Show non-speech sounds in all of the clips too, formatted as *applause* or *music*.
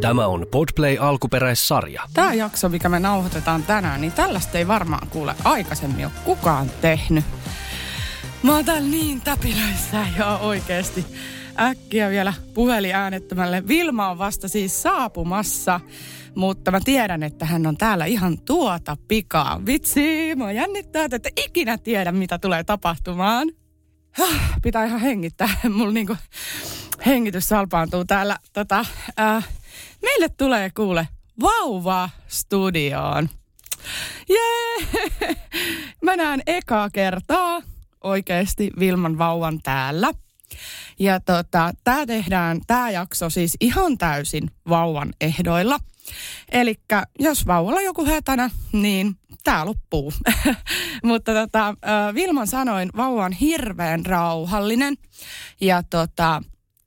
Tämä on Podplay alkuperäissarja. Tämä jakso, mikä me nauhoitetaan tänään, niin tällaista ei varmaan kuule aikaisemmin ole kukaan tehnyt. Mä oon täällä niin täpilöissä ja oikeesti äkkiä vielä puhelin äänettömälle. Vilma on vasta siis saapumassa, mutta mä tiedän, että hän on täällä ihan tuota pikaa. Vitsi, mä jännittää, että et ikinä tiedä, mitä tulee tapahtumaan. Pitää ihan hengittää. *laughs* Mulla niinku hengitys salpaantuu täällä. Tota, äh, meille tulee kuule vauva studioon. Jee! Mä näen ekaa kertaa oikeasti Vilman vauvan täällä. Ja tota, tämä tehdään, tämä jakso siis ihan täysin vauvan ehdoilla. Eli jos vauvalla joku hätänä, niin tämä loppuu. *laughs* Mutta tota, Vilman sanoin, vauva on hirveän rauhallinen. Ja tota,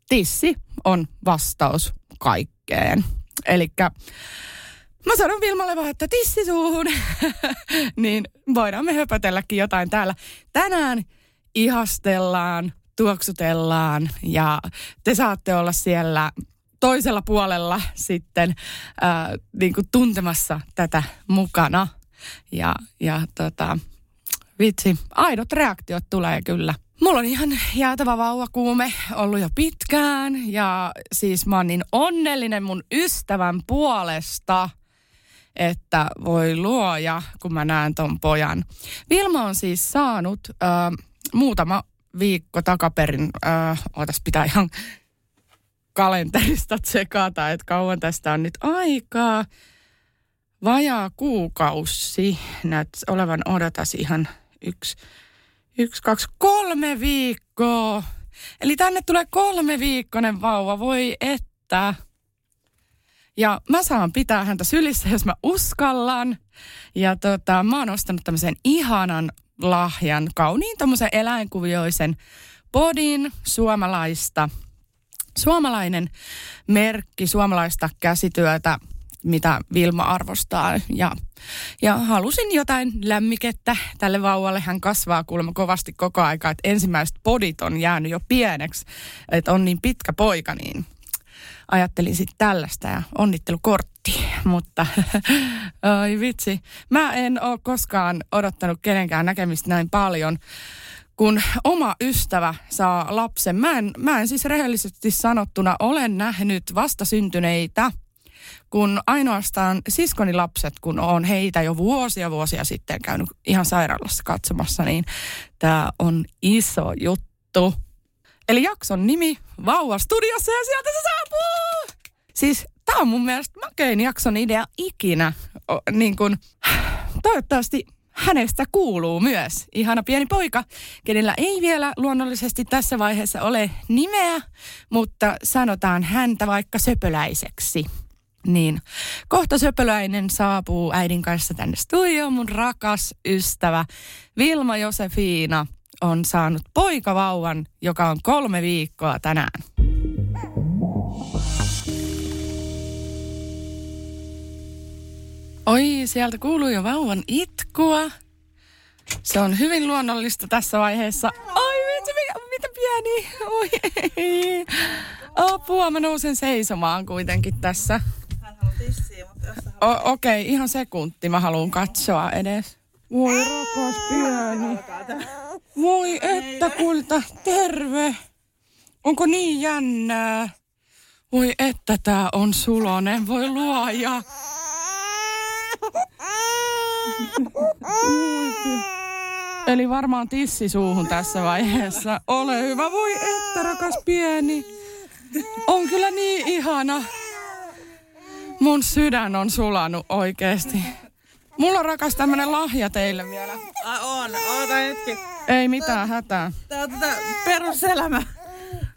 tissi on vastaus kaikkeen. Eli Mä sanon Vilmalle vaan, että tissi suuhun. *laughs* niin voidaan me höpötelläkin jotain täällä. Tänään ihastellaan, tuoksutellaan ja te saatte olla siellä toisella puolella sitten äh, niin kuin tuntemassa tätä mukana. Ja, ja tota, vitsi, aidot reaktiot tulee kyllä. Mulla on ihan jäätävä vauvakuume ollut jo pitkään ja siis mä oon niin onnellinen mun ystävän puolesta, että voi luoja, kun mä näen ton pojan. Vilma on siis saanut äh, muutama viikko takaperin, äh, ootas pitää ihan kalenterista tsekata, että kauan tästä on nyt aikaa. Vajaa kuukausi näet olevan odotas ihan yksi, yksi, kaksi, kolme viikkoa. Eli tänne tulee kolme viikkonen vauva, voi että. Ja mä saan pitää häntä sylissä, jos mä uskallan. Ja tota, mä oon ostanut tämmöisen ihanan lahjan, kauniin tommosen eläinkuvioisen podin suomalaista, suomalainen merkki, suomalaista käsityötä, mitä Vilma arvostaa. Ja, ja halusin jotain lämmikettä tälle vauvalle. Hän kasvaa kuulemma kovasti koko aika, että ensimmäiset podit on jäänyt jo pieneksi, että on niin pitkä poika, niin ajattelin sitten tällaista ja onnittelukortti, mutta *laughs* ai vitsi. Mä en ole koskaan odottanut kenenkään näkemistä näin paljon, kun oma ystävä saa lapsen. Mä en, mä en siis rehellisesti sanottuna ole nähnyt vastasyntyneitä, kun ainoastaan siskoni lapset, kun on heitä jo vuosia vuosia sitten käynyt ihan sairaalassa katsomassa, niin tämä on iso juttu. Eli jakson nimi Vauva studiossa ja sieltä se saapuu! Siis tämä on mun mielestä makein jakson idea ikinä. O, niin kun, toivottavasti hänestä kuuluu myös ihana pieni poika, kenellä ei vielä luonnollisesti tässä vaiheessa ole nimeä, mutta sanotaan häntä vaikka söpöläiseksi. Niin, kohta söpöläinen saapuu äidin kanssa tänne studioon, mun rakas ystävä Vilma Josefiina on saanut poikavauvan, joka on kolme viikkoa tänään. Oi, sieltä kuuluu jo vauvan itkua. Se on hyvin luonnollista tässä vaiheessa. Oi, mikä, mitä pieni. Oi. Apua, mä nousen seisomaan kuitenkin tässä. Hän haluaa tissiä, mutta jos sä O- Okei, okay, ihan sekunti mä haluan katsoa edes. Voi rakas pieni. Voi että kulta, terve. Onko niin jännää? Voi että tää on sulonen, voi luoja. Eli varmaan tissi suuhun tässä vaiheessa. Ole hyvä, voi että rakas pieni. On kyllä niin ihana. Mun sydän on sulanut oikeesti. Mulla on rakas tämmönen lahja teille vielä. Ai on, oota hetki. Ei mitään hätää. Tää on tätä peruselämä.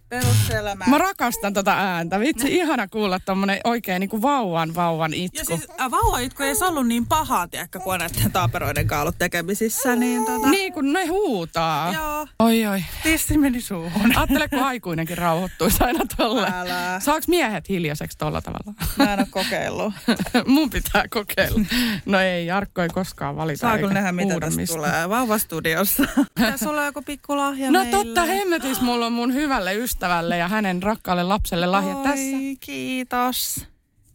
Peruselämä. Mä rakastan tota ääntä. Vitsi, ihana kuulla tommonen oikein niinku vauvan vauvan Ja itku. siis äh, vauvaitku ei edes ollut niin pahaa, tiedätkö, kun on näiden taaperoiden kanssa ollut tekemisissä, niin tota... Niin kun ne huutaa. Joo, Oi oi. tissi meni suuhun. Ajattele, kun aikuinenkin rauhoittuisi aina tolle. Älä. Saaks miehet hiljaiseksi tolla tavalla? Mä en oo kokeillut. *laughs* Mun pitää kokeilla. No ei, Jarkko ei koskaan valita. Saa kyllä eikä nähdä, mitä tästä tulee vauvastudiossa. *laughs* Tässä sulla on joku pikku lahja No meille. totta hemmetis, mulla on mun hyvälle ystävälle ja hänen rakkaalle lapselle lahja Oi, tässä. kiitos.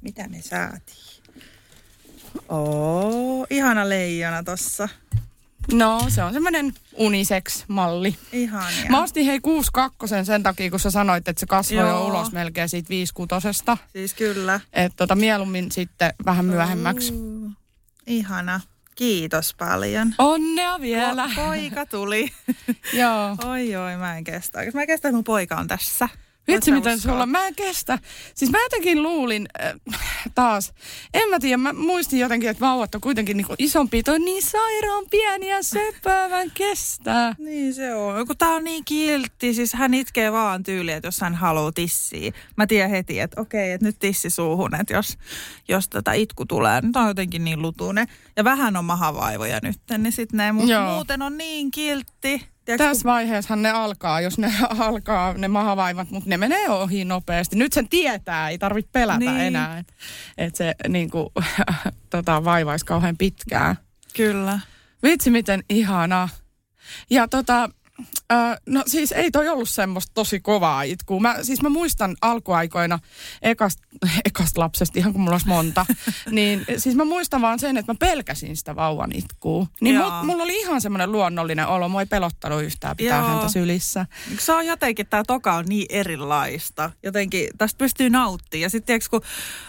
Mitä ne saatiin? Oo, ihana leijona tossa. No, se on semmoinen unisex-malli. Ihania. Mä ostin hei 62 sen takia, kun sä sanoit, että se kasvoi jo Joo. ulos melkein siitä 56 Siis kyllä. Että tota, mieluummin sitten vähän myöhemmäksi. Ooh, ihana. Kiitos paljon. Onnea vielä. Po- poika tuli. *laughs* Joo. oi oi, mä en kestä. Mä en kestä, että mun poika on tässä. Vitsi, miten uskoa? sulla, mä en kestä. Siis mä jotenkin luulin äh, taas, en mä tiedä, mä muistin jotenkin, että vauvat on kuitenkin niin isompi, toi on niin sairaan pieni ja söpöä, mä en kestää. Niin se on. Kun tää on niin kiltti, siis hän itkee vaan tyyliä, että jos hän haluaa tissiä. Mä tiedän heti, että okei, että nyt tissi suuhun, että jos, jos tätä itku tulee. Nyt on jotenkin niin lutunen. Ja vähän on mahavaivoja nyt, niin sitten ne mu- Joo. muuten on niin kiltti. Tiedätkö, Tässä vaiheessahan ne alkaa, jos ne *laughs* alkaa ne mahavaivat, mutta ne menee ohi nopeasti. Nyt sen tietää, ei tarvitse pelätä Niin. enää, että et se niin kuin, *laughs* tota, vaivaisi kauhean pitkään. Kyllä. Vitsi, miten ihana. Ja tota, ö, no siis ei toi ollut semmoista tosi kovaa itkua. Mä, siis mä muistan alkuaikoina ekasta, *laughs* ekasta lapsesta, ihan kun mulla olisi monta, *laughs* niin siis mä muistan vaan sen, että mä pelkäsin sitä vauvan itkua. Niin Joo. mut, mulla oli ihan semmoinen luonnollinen olo, mua ei pelottanut yhtään pitää Joo. häntä sylissä. Se on jotenkin, tämä toka on niin erilaista. Jotenkin tästä pystyy nauttimaan. Ja sitten kun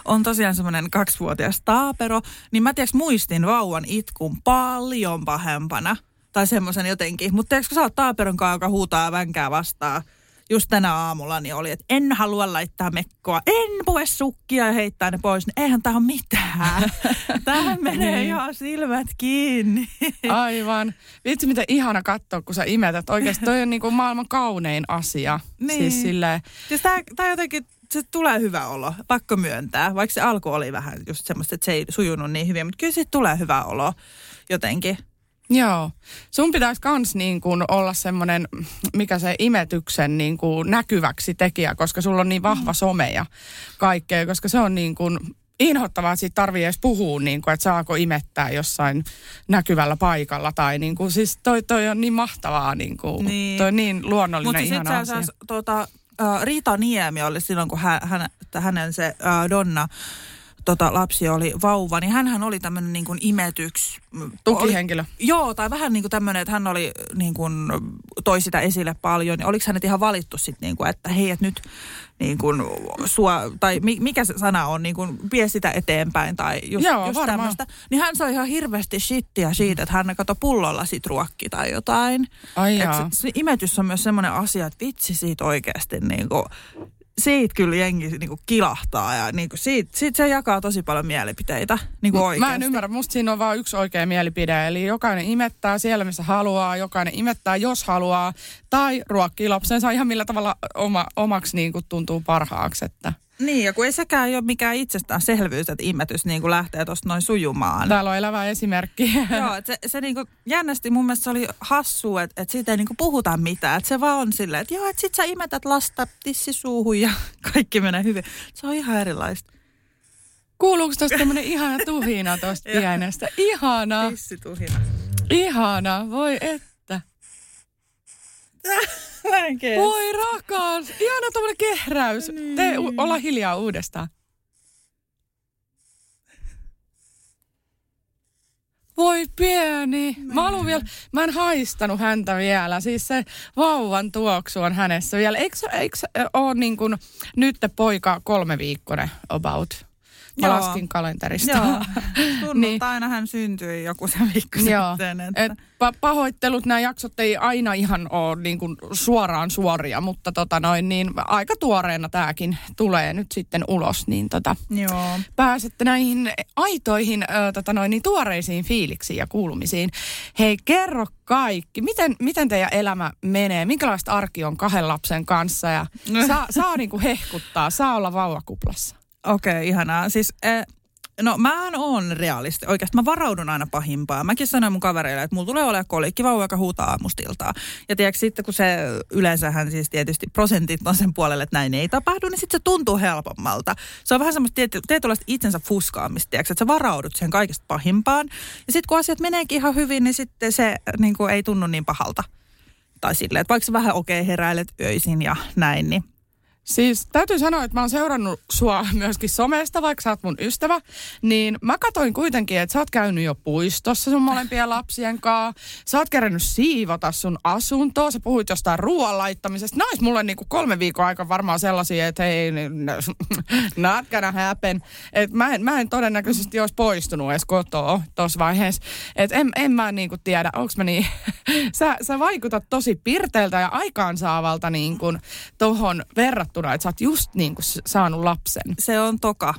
on tosiaan semmoinen kaksivuotias taapero, niin mä tiedätkö muistin vauvan itkun paljon pahempana. Tai semmoisen jotenkin. Mutta kun sä oot taaperon kanssa, joka huutaa vänkää vastaan. Just tänä aamulla niin oli, että en halua laittaa mekkoa, en pue sukkia ja heittää ne pois. Niin eihän tää ole mitään. *laughs* Tähän menee Niin. ihan silmät kiinni. Aivan. Vitsi, miten ihana katsoa, kun sä imetät. Oikeasti toi on niinku maailman kaunein asia. Niin. Siis silleen, Siis tää, tää jotenkin, se tulee hyvä olo, pakko myöntää. Vaikka se alku oli vähän just semmoista, että se ei sujunut niin hyvin, mutta kyllä siitä tulee hyvä olo jotenkin. Joo. Sun pitäisi kans niin kuin olla semmoinen, mikä se imetyksen niin kuin näkyväksi tekijä, koska sulla on niin vahva some ja kaikkea, koska se on niin kuin inhottavaa, että siitä tarvii edes puhua, niin kuin, että saako imettää jossain näkyvällä paikalla. Tai niin kuin, siis toi, toi on niin mahtavaa, niin kuin, Niin. toi on niin luonnollinen Mutta ihana sitten asia. sä, sä, tota, äh, Riita Niemi oli silloin, kun hän, hän, hänen se äh, Donna tota, lapsi oli vauva, niin hänhän oli tämmöinen niin kuin imetyks... oli- Tukihenkilö. Joo, tai vähän niin kuin tämmöinen, että hän oli niin kuin, toi sitä esille paljon. Niin oliko hänet ihan valittu sitten, niin kuin, että hei, että nyt niin kuin, sua, tai mi, mikä se sana on, niin kuin, vie sitä eteenpäin tai just, Joo, just varmaan. tämmöistä. Niin hän sai ihan hirveästi shittiä siitä, että hän kato pullolla sit ruokki tai jotain. Ai se, se imetys on myös semmoinen asia, että vitsi siitä oikeasti niin kuin, siitä kyllä jengi niin kuin kilahtaa ja niin kuin siitä, siitä, se jakaa tosi paljon mielipiteitä niin oikeasti. Mä en ymmärrä, musta siinä on vain yksi oikea mielipide, eli jokainen imettää siellä, missä haluaa, jokainen imettää, jos haluaa, tai ruokkii lapsensa ihan millä tavalla oma, omaksi niin kuin tuntuu parhaaksi, että Niin, ja kun ei sekään ole mikään itsestäänselvyys, että imetys niin kuin lähtee tuosta noin sujumaan. täällä on elävä esimerkki. *laughs* Joo, että se, se niinku, jännästi mun mielestä se oli hassu, että, että siitä ei niinku puhuta mitään. Että se vaan on silleen, että joo, että sit sä imetät lasta tissi suuhun ja *laughs* kaikki menee hyvin. Se on ihan erilaista. Kuuluuko tuosta tämmönen ihana tuhina tuosta *laughs* pienestä? Ihana, Tissituhina. ihana, voi että. *laughs* Kestä. Voi rakas, ihana tuommoinen kehräys. Te u- olla hiljaa uudestaan. Voi pieni. Mä haluan vielä, mä en haistanut häntä vielä. Siis se vauvan tuoksu on hänessä vielä. Eikö, se- eikö ole niin kuin nyt poika kolme viikkoinen about? Mä Joo. laskin kalenterista. Joo, sunnuntaina hän syntyi joku se viikko Joo, sitten. Että... et pa- pahoittelut, nämä jaksot ei aina ihan ole niin kuin suoraan suoria, mutta tota noin, niin aika tuoreena tämäkin tulee nyt sitten ulos, niin tota, Joo. pääsette näihin aitoihin ö, tota noin, niin tuoreisiin fiiliksiin ja kuulumisiin. Hei, kerro kaikki. Miten, miten teidän elämä menee? Minkälaista arki on kahden lapsen kanssa? Ja *laughs* saa, saa niin kuin hehkuttaa, saa olla vauvakuplassa. Okei, okay, ihanaa. Siis, eh, no mä on realisti. Oikeasti mä varaudun aina pahimpaa. Mäkin sanoin mun kavereille, että mulla tulee olemaan kolikkivauva, joka huutaa aamustiltaan. Ja tiedätkö, sitten kun se yleensähän siis tietysti prosentit on sen puolelle, että näin ei tapahdu, niin sitten se tuntuu helpommalta. Se on vähän semmoista tiety- tietynlaista itsensä fuskaamista, tiedätkö, että sä varaudut siihen kaikesta pahimpaan. Ja sitten kun asiat meneekin ihan hyvin, niin sitten se niin kuin, ei tunnu niin pahalta. Tai silleen, että vaikka sä vähän okei okay, heräilet öisin ja näin, niin Siis täytyy sanoa, että mä oon seurannut sua myöskin somesta, vaikka sä oot mun ystävä. Niin mä katoin kuitenkin, että sä oot käynyt jo puistossa sun molempien lapsien kanssa. Sä oot kerännyt siivota sun asuntoa. Sä puhuit jostain ruoan laittamisesta. Nais mulle niinku kolme viikon aika varmaan sellaisia, että hei, *laughs* not gonna happen. Et mä, en, mä en todennäköisesti olisi poistunut edes kotoa tuossa vaiheessa. Et en, en mä niinku tiedä, onks mä niin... *laughs* sä, sä vaikutat tosi pirteeltä ja aikaansaavalta niin kuin tohon verrattuna verrattuna, että sä oot just niin kuin saanut lapsen. Se on toka,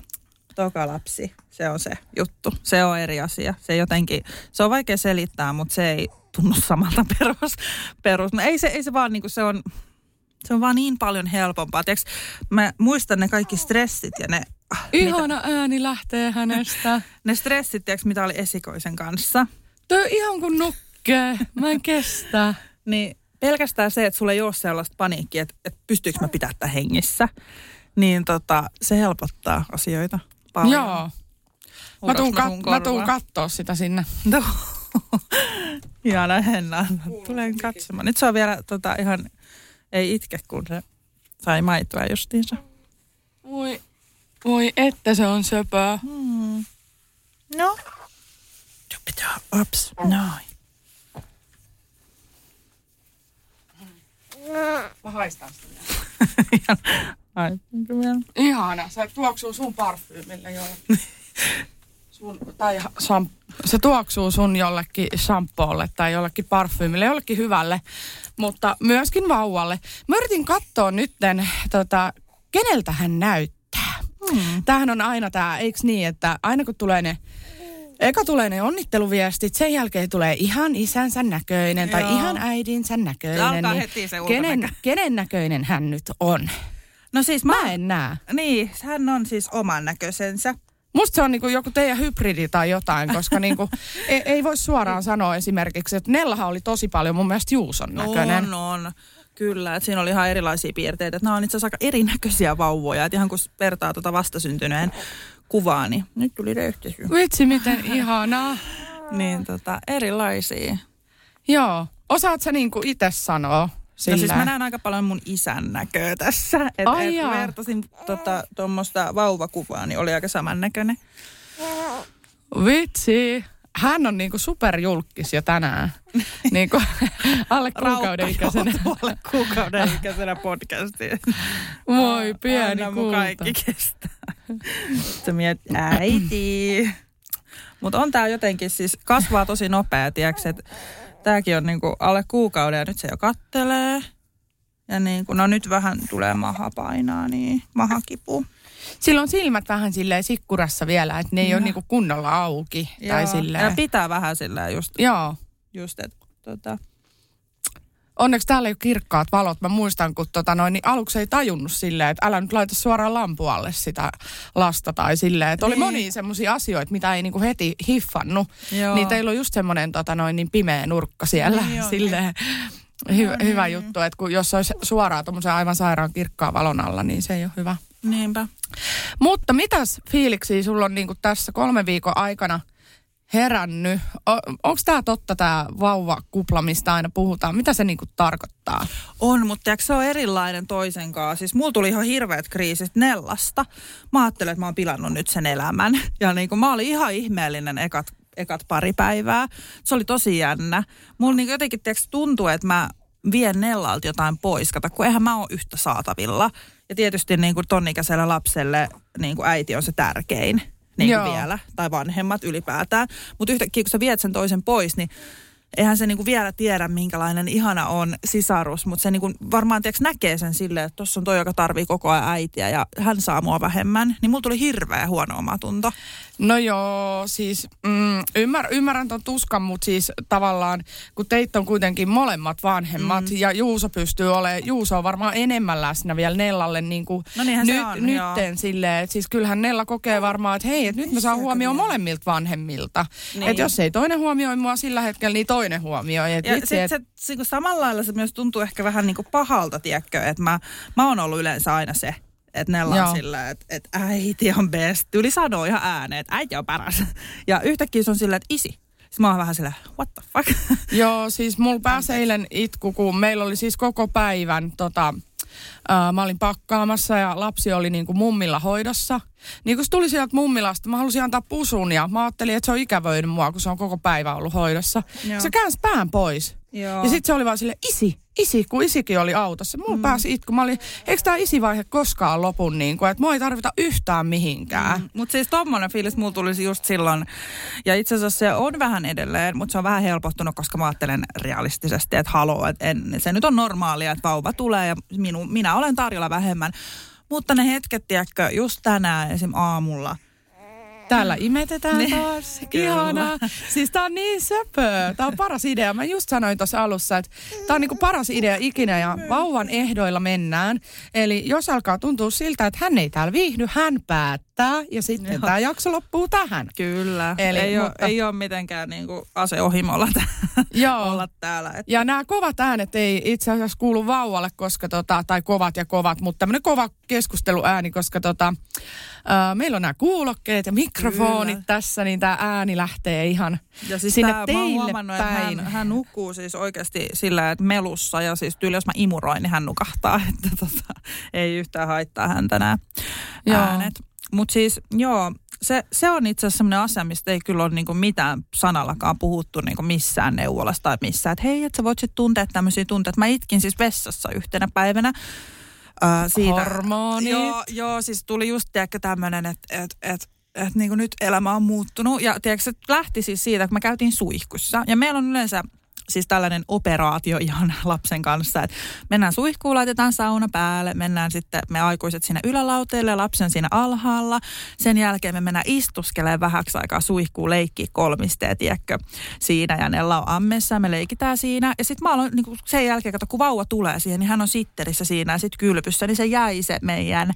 toka lapsi. Se on se juttu. Se on eri asia. Se jotenkin, se on vaikea selittää, mutta se ei tunnu samalta *laughs* perus. perus. No ei, se, ei se vaan niin kuin se on, se on vaan niin paljon helpompaa. Tiedätkö, mä muistan ne kaikki stressit ja ne... Ah, Ihana mitä, ääni lähtee hänestä. *laughs* ne stressit, tiedätkö, mitä oli esikoisen kanssa. Tuo ihan kuin nukkee. Mä en kestä. *laughs* niin pelkästään se, että sulla ei ole sellaista paniikkia, että, että pystyykö mä pitää tätä hengissä, niin tota, se helpottaa asioita paljon. Joo. Mä tuun, kat- mä tuun kattoo sitä sinne. No. *laughs* Ihana Henna. Tulen katsomaan. Nyt se on vielä tota, ihan, ei itke, kun se sai maitoa justiinsa. Voi, voi että se on söpöä. Hmm. No. Pitää, ups, noin. Mä haistan sitä *laughs* vielä. Ihana. Se tuoksuu sun parfyymille jo. Sun, tai sam, se tuoksuu sun jollekin shampoolle tai jollekin parfyymille, jollekin hyvälle, mutta myöskin vauvalle. Mä yritin katsoa nytten, tota, keneltä hän näyttää. Hmm. Tämähän on aina tämä, eikö niin, että aina kun tulee ne Eka tulee ne onnitteluviestit, sen jälkeen tulee ihan isänsä näköinen Joo. tai ihan äidinsä näköinen. Alkaa niin heti se kenen, kenen näköinen hän nyt on? No siis mä, mä en näe. Niin, hän on siis oman näköisensä. Musta se on niinku joku teidän hybridi tai jotain, koska niinku, *laughs* ei, ei voi suoraan sanoa esimerkiksi, että Nellahan oli tosi paljon mun mielestä Juuson näköinen. On, on. Kyllä, että siinä oli ihan erilaisia piirteitä. Että nämä on itse asiassa aika erinäköisiä vauvoja. Että ihan kun vertaa tuota vastasyntyneen kuvaa, niin nyt tuli röyhtysy. Vitsi, miten ihanaa. *laughs* niin tota, erilaisia. Joo. Osaat sä niinku itse sanoa? Sillä. No siis mä näen aika paljon mun isän näköä tässä. Että Ai et vertasin tuommoista tota, vauvakuvaa, niin oli aika samannäköinen. Vitsi hän on niinku superjulkis jo tänään. *laughs* niinku *laughs* alle kuukauden ikäisenä. alle kuukauden ikäisenä podcastiin. Voi pieni Anna kulta. kaikki kestää. Sä miet, äiti. Mutta on tää jotenkin siis, kasvaa tosi nopea, tiiäks, että tääkin on niinku alle kuukauden ja nyt se jo kattelee. Ja niin kun, no nyt vähän tulee maha painaa, niin mahakipu. Silloin silmät vähän silleen sikkurassa vielä, että ne ei no. ole niinku kunnolla auki. Joo. Tai silleen. Ja pitää vähän silleen just. Joo. Just, että tota. Onneksi täällä ei ole kirkkaat valot. Mä muistan, kun tota noin, niin aluksi ei tajunnut silleen, että älä nyt laita suoraan lampualle sitä lasta tai silleen. Että oli niin. monia semmoisia asioita, mitä ei niinku heti hiffannut. Joo. Niin teillä on just semmoinen tota noin, niin pimeä nurkka siellä niin silleen. Hy- no, hyvä niin. juttu, että kun jos olisi suoraan tuommoisen aivan sairaan kirkkaan valon alla, niin se ei ole hyvä. Niinpä. Mutta mitäs fiiliksiä sulla on niinku tässä kolme viikon aikana herännyt? Onko tämä totta tämä vauvakupla, mistä aina puhutaan? Mitä se niinku tarkoittaa? On, mutta tiiäks, se on erilainen toisen kanssa. Siis mulla tuli ihan hirveät kriisit Nellasta. Mä ajattelin, että mä oon pilannut nyt sen elämän. *laughs* Ja niinku, mä olin ihan ihmeellinen ekat, ekat pari päivää. Se oli tosi jännä. Mulla niinku jotenkin tiiäks, tuntuu, että mä vien Nellalta jotain pois, kato, kun eihän mä ole yhtä saatavilla. Ja tietysti niin kuin tonnikäiselle lapselle niin kuin äiti on se tärkein niin vielä, tai vanhemmat ylipäätään. Mutta yhtäkkiä kun sä viet sen toisen pois, niin eihän se niinku vielä tiedä, minkälainen ihana on sisarus, mutta se niinku varmaan tiiäks, näkee sen silleen, että tuossa on toi, joka tarvii koko ajan äitiä ja hän saa mua vähemmän. Niin mulla tuli hirveä huono omatunto. No joo, siis mm, ymmär, ymmärrän ton tuskan, mutta siis tavallaan, kun teitä on kuitenkin molemmat vanhemmat mm. ja Juuso pystyy olemaan, Juuso on varmaan enemmän läsnä vielä Nellalle niin kuin no nyt, se on, nytten silleen, että siis kyllähän Nella kokee varmaan, että hei, että nyt mä saan huomioon molemmilta vanhemmilta. Niin. Että jos ei toinen huomioi mua sillä hetkellä, niin toinen huomioi. Et ja vitsi, et... se, se, se, samalla lailla se myös tuntuu ehkä vähän niin kuin pahalta, tiedätkö, että mä, mä oon ollut yleensä aina se, että ne on sillä, että, että äiti on best. Yli sanoo ihan ääneen, että äiti on paras. *laughs* Ja yhtäkkiä se on sillä, että isi. Sitten mä oon vähän sillä, what the fuck? Joo, siis mulla pääsi eilen itku, kun meillä oli siis koko päivän tota, Ää, mä olin pakkaamassa ja lapsi oli niin kuin mummilla hoidossa. Niin kun se tuli sieltä mummilasta, mä halusin antaa pusun ja mä ajattelin, että se on ikävöinyt mua, kun se on koko päivä ollut hoidossa. Joo. Se käänsi pään pois. Joo. Ja sitten se oli vaan sille isi, isi, kun isikin oli autossa. Mulla mm. pääsi itku. Mä olin, eikö tämä isivaihe koskaan lopun niin kuin, että mua ei tarvita yhtään mihinkään. Mm. Mutta siis tommonen fiilis mulla tulisi just silloin, ja itse asiassa se on vähän edelleen, mutta se on vähän helpottunut, koska mä ajattelen realistisesti, että haloo, että en, se nyt on normaalia, että vauva tulee ja minu, minä olen tarjolla vähemmän. Mutta ne hetket, tiedätkö, just tänään esim. aamulla, Täällä imetetään Niin. taas. Kyllä. Ihanaa. Siis tää on niin söpö. Tää on paras idea. Mä just sanoin tuossa alussa, että tää on niinku paras idea ikinä ja vauvan ehdoilla mennään. Eli jos alkaa tuntua siltä, että hän ei täällä viihdy, hän päättää ja sitten tämä jakso loppuu tähän. Kyllä. Eli, ei, mutta- ole, ei ole mitenkään niinku aseohimolla tä- Joo. olla täällä. Et, Ja nämä kovat äänet ei itse asiassa kuulu vauvalle, koska tota, tai kovat ja kovat, mutta tämmöinen kova keskusteluääni, koska tota, meillä on nämä kuulokkeet ja mikrofonit Kyllä. tässä, niin tämä ääni lähtee ihan ja siis sinne tää, mä teille että päin. hän, hän nukkuu siis oikeasti sillä, että melussa ja siis tyyli, jos mä imuroin, niin hän nukahtaa, *laughs* että tota, ei yhtään haittaa häntä nämä äänet. Mutta siis joo, se, se on itse asiassa sellainen asia, mistä ei kyllä ole niinku mitään sanallakaan puhuttu niinku missään neuvolassa tai missään. Että hei, että sä voit sitten tuntea tämmöisiä tunteita. Mä itkin siis vessassa yhtenä päivänä. Ää, siitä, Hormonit. Joo, joo, siis tuli just tiedätkö tämmöinen, että et, et, et niinku nyt elämä on muuttunut. Ja tiedätkö, se lähti siis siitä, kun me käytiin suihkussa. Ja meillä on yleensä siis tällainen operaatio ihan lapsen kanssa, että mennään suihkuun, laitetaan sauna päälle, mennään sitten me aikuiset sinne ylälauteelle, lapsen siinä alhaalla. Sen jälkeen me mennään istuskelemaan vähäksi aikaa suihkuun, leikkiä kolmisteet, tiedätkö, siinä ja Nella on ammessa, me leikitään siinä. Ja sitten mä aloin niin sen jälkeen, kato, kun vauva tulee siihen, niin hän on sitterissä siinä ja sitten kylpyssä, niin se jäi se meidän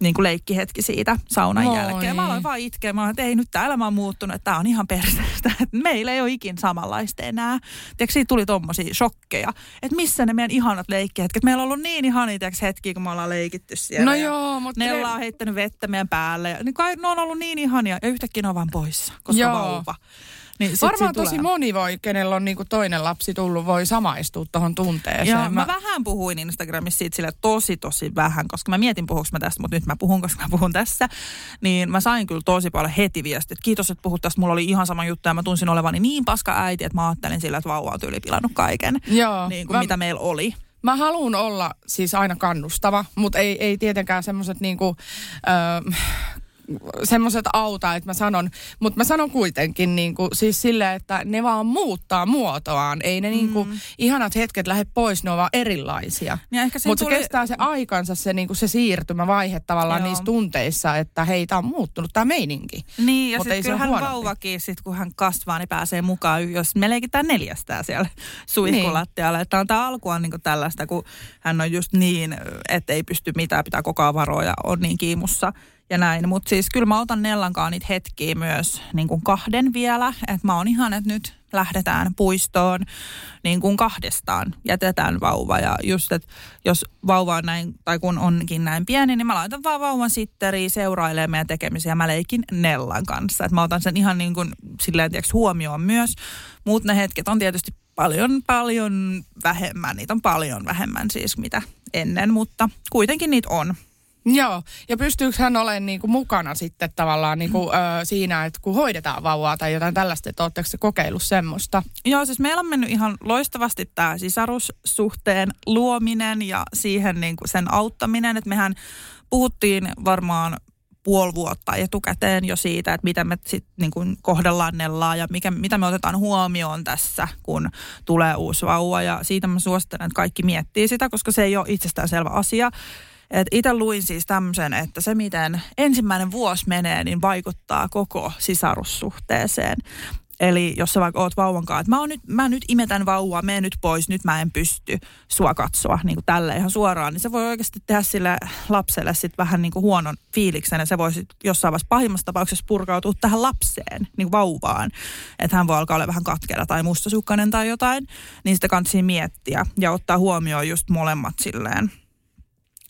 niin kuin leikkihetki siitä saunan Moi. jälkeen. Mä aloin vaan itkeä. Mä aloin, että ei nyt tämä elämä on muuttunut, että tämä on ihan perseestä. *laughs* Meillä ei ole ikin samanlaista enää. Tiedätkö, siitä tuli tommosia shokkeja. Että missä ne meidän ihanat leikkihetket. Meillä on ollut niin ihania tiedätkö, hetkiä, kun me ollaan leikitty siellä. No joo, mutta... Nella on heittänyt vettä meidän päälle. Ja, niin kai ne on ollut niin ihania. Ja yhtäkkiä ne on vaan poissa, koska Joo. vauva. Niin sit Varmaan tosi tulee. moni voi, kenellä on niinku toinen lapsi tullut, voi samaistua tuohon tunteeseen. Joo, mä, vähän puhuin Instagramissa siitä sille tosi tosi vähän, koska mä mietin puhuks mä tästä, mutta nyt mä puhun, koska mä puhun tässä. Niin mä sain kyllä tosi paljon heti viestit. Kiitos, että puhut tästä. Mulla oli ihan sama juttu ja mä tunsin olevani niin paska äiti, että mä ajattelin sillä, että vauva on tyyli pilannut kaiken. Joo, Niin kuin mä, mitä meillä oli. mä haluan olla siis aina kannustava, mutta ei, ei tietenkään semmoiset niinku, ö, semmoiset auta, että mä sanon, mutta mä sanon kuitenkin niinku, siis silleen, että ne vaan muuttaa muotoaan. Ei ne niinku, Mm. ihanat hetket lähde pois, ne on vaan erilaisia. Niin Mutta se tuli- kestää se aikansa, se, niinku, se siirtymävaihe tavallaan Joo. niissä tunteissa, että hei, tää on muuttunut tämä meininki. Niin, ja sitten se kyllähän huonompi. vauvakin, sit kun hän kasvaa, niin pääsee mukaan, jos me leikitään neljästään siellä *laughs* suihkulattialla. Että on tämä alku on niin tällaista, kun hän on just niin, että ei pysty mitään, pitää koko ajan varoa ja on niin kiimussa ja näin. Mutta siis kyllä mä otan Nellankaan niitä hetkiä myös niin kuin kahden vielä. Että mä oon ihan, että nyt lähdetään puistoon niin kuin kahdestaan. Jätetään vauva ja just, että jos vauva on näin, tai kun onkin näin pieni, niin mä laitan vaan vauvan sitteriin seurailemaan meidän tekemisiä. Mä leikin Nellan kanssa. Että mä otan sen ihan niin kuin silleen, tiiäks, huomioon myös. Mutta ne hetket on tietysti paljon, paljon vähemmän. Niitä on paljon vähemmän siis mitä ennen, mutta kuitenkin niitä on. Joo, ja pystyykö hän olemaan niinku mukana sitten tavallaan niinku, ö, siinä, että kun hoidetaan vauvaa tai jotain tällaista, että oletteko se kokeillut semmoista? Joo, siis meillä on mennyt ihan loistavasti tämä sisarussuhteen luominen ja siihen niin kuin sen auttaminen, että mehän puhuttiin varmaan puoli vuotta etukäteen jo siitä, että miten me sitten niin kuin kohdellaan Nellaa ja mikä, mitä me otetaan huomioon tässä, kun tulee uusi vauva. Ja siitä mä suosittelen, että kaikki miettii sitä, koska se ei ole itsestäänselvä asia. Et itse luin siis tämmöisen, että se miten ensimmäinen vuosi menee, niin vaikuttaa koko sisarussuhteeseen. Eli jos sä vaikka oot vauvan kanssa, että mä, oon nyt, mä nyt imetän vauvaa, mene nyt pois, nyt mä en pysty sua katsoa niin kuin tälle ihan suoraan, niin se voi oikeasti tehdä sille lapselle sit vähän niin kuin huonon fiiliksen ja se voi sit jossain vaiheessa pahimmassa tapauksessa purkautua tähän lapseen, niin kuin vauvaan. Että hän voi alkaa olla vähän katkera tai mustasukkainen tai jotain, niin sitä kannattaa miettiä ja ottaa huomioon just molemmat silleen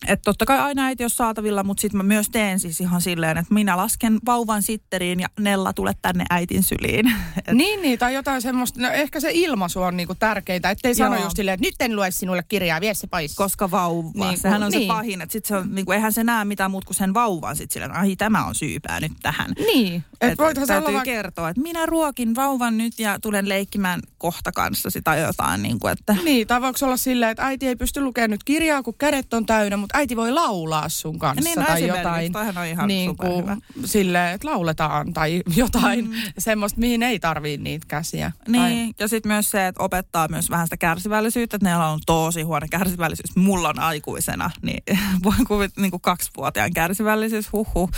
että totta kai aina äiti on saatavilla, mutta sitten mä myös teen siis ihan silleen, että minä lasken vauvan sitteriin ja Nella tulee tänne äitin syliin. *laughs* Et Niin, niin, tai jotain semmoista, no ehkä se ilmaisu on niinku tärkeintä, ettei sano Joo. just silleen, että nyt en lue sinulle kirjaa, vie se pois. koska vauva, Niin, sehän on niin. se pahin, että sit se on, niin kuin, eihän se näe mitään muuta kuin sen vauvan sit silleen, ai tämä on syypää nyt tähän. Niin, Et olla täytyy vaikka... kertoa, että minä ruokin vauvan nyt ja tulen leikkimään kohta kanssasi tai jotain, niin kuin, että Niin, tai voiko olla silleen, että äiti ei pysty lukemaan nyt kirjaa, kun kädet on täynnä, mutta äiti voi laulaa sun kanssa Niin, no tai jotain. toihan on ihan niin superhyvä. silleen, että lauletaan tai *laughs* jotain mm. semmoista, mihin ei tarvii niitä käsiä. Niin, ja sitten myös se, että opettaa myös vähän sitä kärsivällisyyttä, että neillä on tosi huono kärsivällisyys. Mulla on aikuisena, niin *laughs* voin kuvitella niin kuin kaksivuotiaan kärsivällisyys, huhu.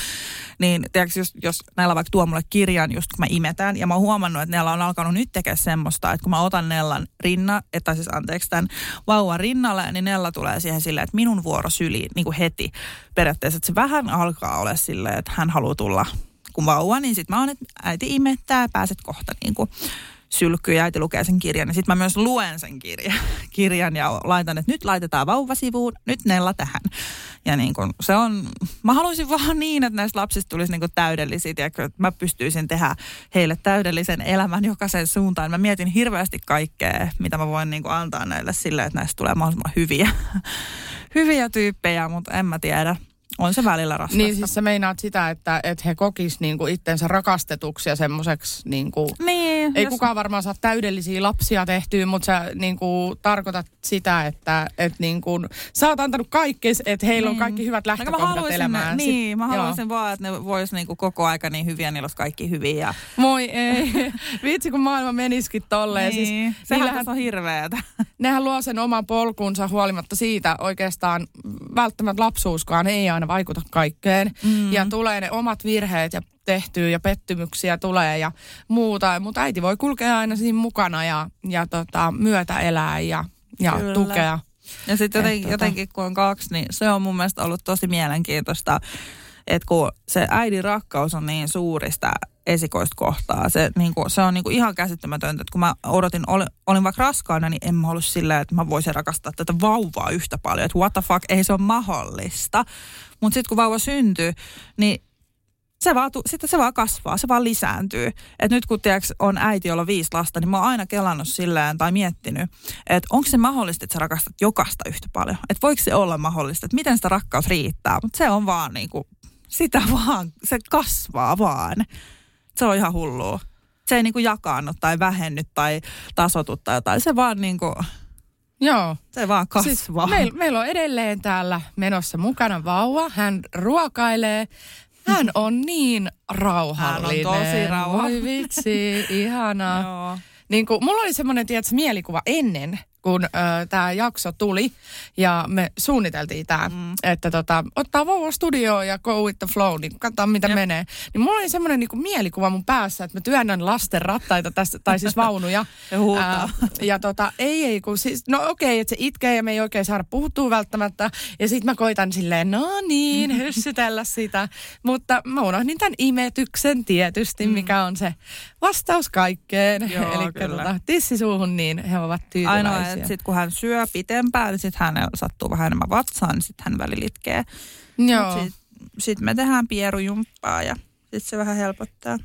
Niin tiedätkö, jos, jos näillä vaikka tuo mulle kirjan, just kun mä imetän, ja mä oon huomannut, että Nella on alkanut nyt tekemään semmoista, että kun mä otan Nellan rinna, että siis anteeksi tämän vauvan rinnalle, niin Nella tulee siihen silleen, että minun vuoro syliin niin kuin heti. Periaatteessa, että se vähän alkaa olla silleen, että hän haluaa tulla kun vauva, niin sitten mä oon, että äiti imettää, pääset kohta niin kuin sylkyy ja äiti lukee sen kirjan. Ja sitten mä myös luen sen kirjan, *laughs* kirjan ja laitan, että nyt laitetaan vauva sivuun, nyt Nella tähän. Ja niin kun se on, mä haluaisin *laughs* vaan niin, että näistä lapsista tulisi niin täydellisiä, tiedätkö, että mä pystyisin tehdä heille täydellisen elämän jokaisen suuntaan. Mä mietin hirveästi kaikkea, mitä mä voin niin antaa näille sille, että näistä tulee mahdollisimman hyviä, *laughs* hyviä tyyppejä, mutta en mä tiedä. On se välillä raskasta. Niin siis sä meinaat sitä, että, että he kokis niinku itsensä rakastetuksi ja semmoiseksi, niinku, niin, ei jos- kukaan varmaan saa täydellisiä lapsia tehtyä, mutta sä niinku, tarkoitat sitä, että et, niinku, sä oot antanut kaikki, että heillä on Niin. kaikki hyvät No, kun lähtökohdat elämään. Niin, mä Sit- haluaisin vaan, että ne vois niinku koko aika niin hyviä, niillä olisi kaikki hyviä. Ja... Moi ei. *laughs* Vitsi kun maailma menisikin tolleen. Niin, Siis, sehän on hirveetä. *laughs* nehän luo sen oman polkunsa huolimatta siitä oikeastaan välttämättä lapsuuskaan ei aina vaikuta kaikkeen. Mm. Ja tulee ne omat virheet ja tehtyä ja pettymyksiä tulee ja muuta. Mutta äiti voi kulkea aina siinä mukana ja, ja tota, myötä elää ja, ja Kyllä. tukea. Ja sitten jotenkin, tota- jotenkin, kun on kaksi, niin se on mun mielestä ollut tosi mielenkiintoista, että kun se äidin rakkaus on niin suurista esikoista kohtaa, se, niin kuin, se on niin kuin ihan käsittämätöntä, että kun mä odotin, olin, olin vaikka raskaana, niin en mä ollut silleen, että mä voisin rakastaa tätä vauvaa yhtä paljon, että what the fuck, ei se ole mahdollista. Mutta sitten kun vauva syntyy, niin se vaan, tu- sitten se vaan kasvaa, se vaan lisääntyy. Et nyt kun tiiäks, on äiti, jolla on viisi lasta, niin mä oon aina kelannut silleen tai miettinyt, että onko se mahdollista, että sä rakastat jokaista yhtä paljon. Että voiko se olla mahdollista, että miten sitä rakkaus riittää. Mutta se on vaan niinku, sitä vaan, se kasvaa vaan. Se on ihan hullua. Se ei niinku jakaannu tai vähenny tai tasotu tai jotain. Se vaan niinku, Joo. se vaan kasvaa. Siis meil, meillä on edelleen täällä menossa mukana vauva. Hän ruokailee. Hän on niin rauhallinen. Hän on tosi rauhallinen. Voi vitsi, ihanaa. *laughs* Joo. Niin kuin, mulla oli semmoinen, tiedätkö, mielikuva ennen, kun tämä jakso tuli ja me suunniteltiin tämä, mm. että tota, ottaa vauva studioon ja go with the flow, niin katsotaan mitä Jep. menee. Niin mulla oli semmoinen niin kuin mielikuva mun päässä, että mä työnnän lasten rattaita tästä, tai siis *laughs* vaunuja. Ja huutaa. Ää, ja tota, ei, ei, kun siis, no okei, että se itkee ja me ei oikein saada puhuttua välttämättä. Ja sit mä koitan silleen, no niin, *laughs* hyssytellä sitä. Mutta mä unohdin tämän imetyksen tietysti, mikä on se vastaus kaikkeen. Eli tota, tissi suuhun, niin he ovat tyytyväisiä. Ainoa, että sitten kun hän syö pitempään, niin sitten hän sattuu vähän enemmän vatsaan, niin sitten hän välillä itkee. Joo. Sitten sit me tehdään pierujumppaa ja sitten se vähän helpottaa.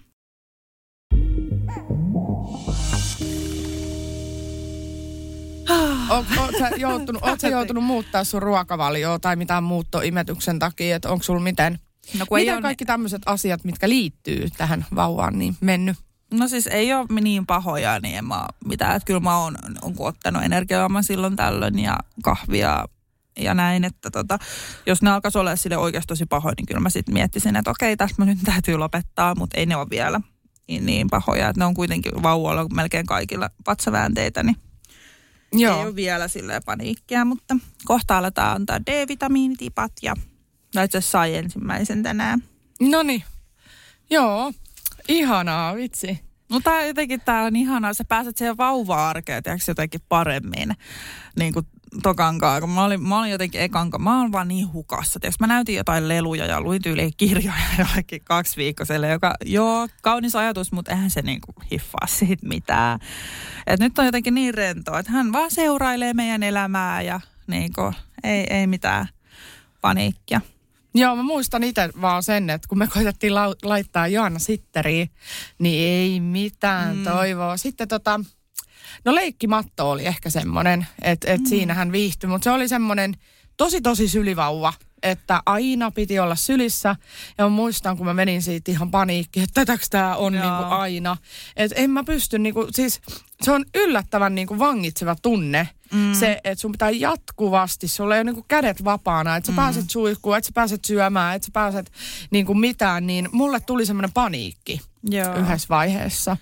Oot, sä joutunut, oot sä joutunut muuttaa sun ruokavalioa tai mitään muuttoimetyksen takia, että onko sulla miten, No, miten ole, kaikki tämmöiset asiat, mitkä liittyy tähän vauvaan, niin mennyt? No siis ei ole niin pahoja, niin en mä mitään. Että kyllä mä oon, oon ottanut energiajuomaa silloin tällöin ja kahvia ja näin, että tota, jos ne alkaisi olla sille oikeasti tosi pahoja, niin kyllä mä sitten miettisin, että okei, tästä mä nyt täytyy lopettaa, mutta ei ne ole vielä niin, niin pahoja, että ne on kuitenkin vauvalla melkein kaikilla vatsaväänteitä, niin Joo. Ei ole vielä silleen paniikkia, mutta kohta aletaan antaa D-vitamiinitipat ja no itse sai ensimmäisen tänään. No niin. Joo. Ihanaa, vitsi. Mutta tää jotenkin tää on ihanaa, sä pääset siihen vauva-arkeen tiiäks, jotenkin paremmin niin kuin tokankaan, kun mä olin, mä olin jotenkin ekanka, mä oon vaan niin hukassa. Tiiäks, mä näytin jotain leluja ja luin tyyliin kirjoja *laughs* jollekin kaksi viikkoiselle, joka joo, kaunis ajatus, mutta eihän se niinku hiffaa siitä mitään. Et nyt on jotenkin niin rentoa, että hän vaan seurailee meidän elämää ja niinku, ei, ei mitään paniikkia. Joo, mä muistan itse vaan sen, että kun me koitettiin la- laittaa Joanna Sitteriin, niin ei mitään mm. toivoa. Sitten tota, no leikkimatto oli ehkä semmoinen, että et mm. siinä hän viihtyi, mutta se oli semmoinen tosi tosi sylivauva että aina piti olla sylissä. Ja mä muistan, kun mä menin siitä ihan paniikki, että tätäks tää on niin kuin aina. Että en mä pysty, niin kuin, siis se on yllättävän niin kuin vangitseva tunne. Mm. Se, että sun pitää jatkuvasti, sulla ei ole niin kuin kädet vapaana, että sä mm. pääset suihkuun, että sä pääset syömään, että sä pääset niin kuin mitään, niin mulle tuli semmoinen paniikki Joo. yhdessä vaiheessa.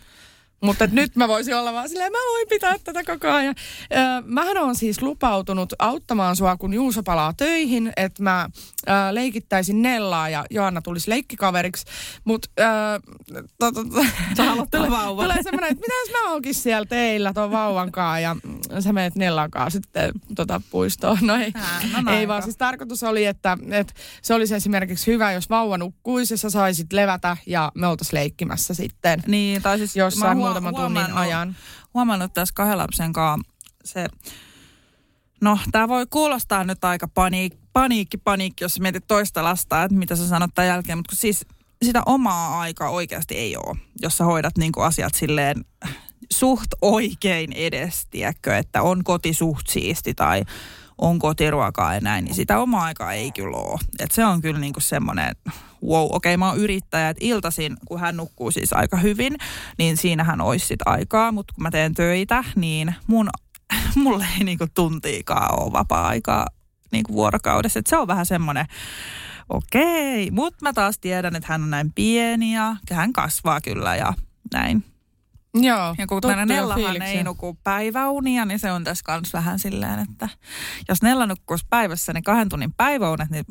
Mutta nyt mä voisin olla vaan silleen, mä voin pitää tätä koko ajan. Öö, mähän on siis lupautunut auttamaan sua, kun Juuso palaa töihin, että mä öö, leikittäisin Nellaa ja Joanna tulisi leikkikaveriksi. Mutta öö, to, to, to, tulee, semmoinen, että mitäs mä oonkin siellä teillä tuon vauvankaan ja sä menet Nellankaan sitten tota, puistoon. No ei, no ei vaan siis tarkoitus oli, että, että se olisi esimerkiksi hyvä, jos vauva nukkuisi ja sä saisit levätä ja me oltaisiin leikkimässä sitten. Niin, tai siis jossain muutaman tunnin ajan. Huomannut tässä kahden lapsen kanssa se, no tämä voi kuulostaa nyt aika paniik, paniikki, paniikki, jos mietit toista lasta, että mitä sä sanot tämän jälkeen, mutta siis sitä omaa aikaa oikeasti ei ole, jos sä hoidat niinku asiat silleen suht oikein edes, tiedätkö, että on koti suht siisti tai on kotiruokaa ja näin, niin sitä omaa aikaa ei kyllä ole. Et se on kyllä niinku semmoinen, wow, okei okay, mä oon yrittäjä, että iltaisin, kun hän nukkuu siis aika hyvin, niin siinähän olisi sit aikaa, mutta kun mä teen töitä, niin mun, *laughs* mulle ei niinku tuntiikaan ole vapaa-aikaa niinku vuorokaudessa. Et se on vähän semmoinen, okei, mutta mä taas tiedän, että hän on näin pieni ja hän kasvaa kyllä ja näin. Joo, ja kun meidän Nellahan ei nuku päiväunia, niin se on tässä kanssa vähän silleen, että jos Nella nukkuisi päivässä niin kahden tunnin päiväunet, niin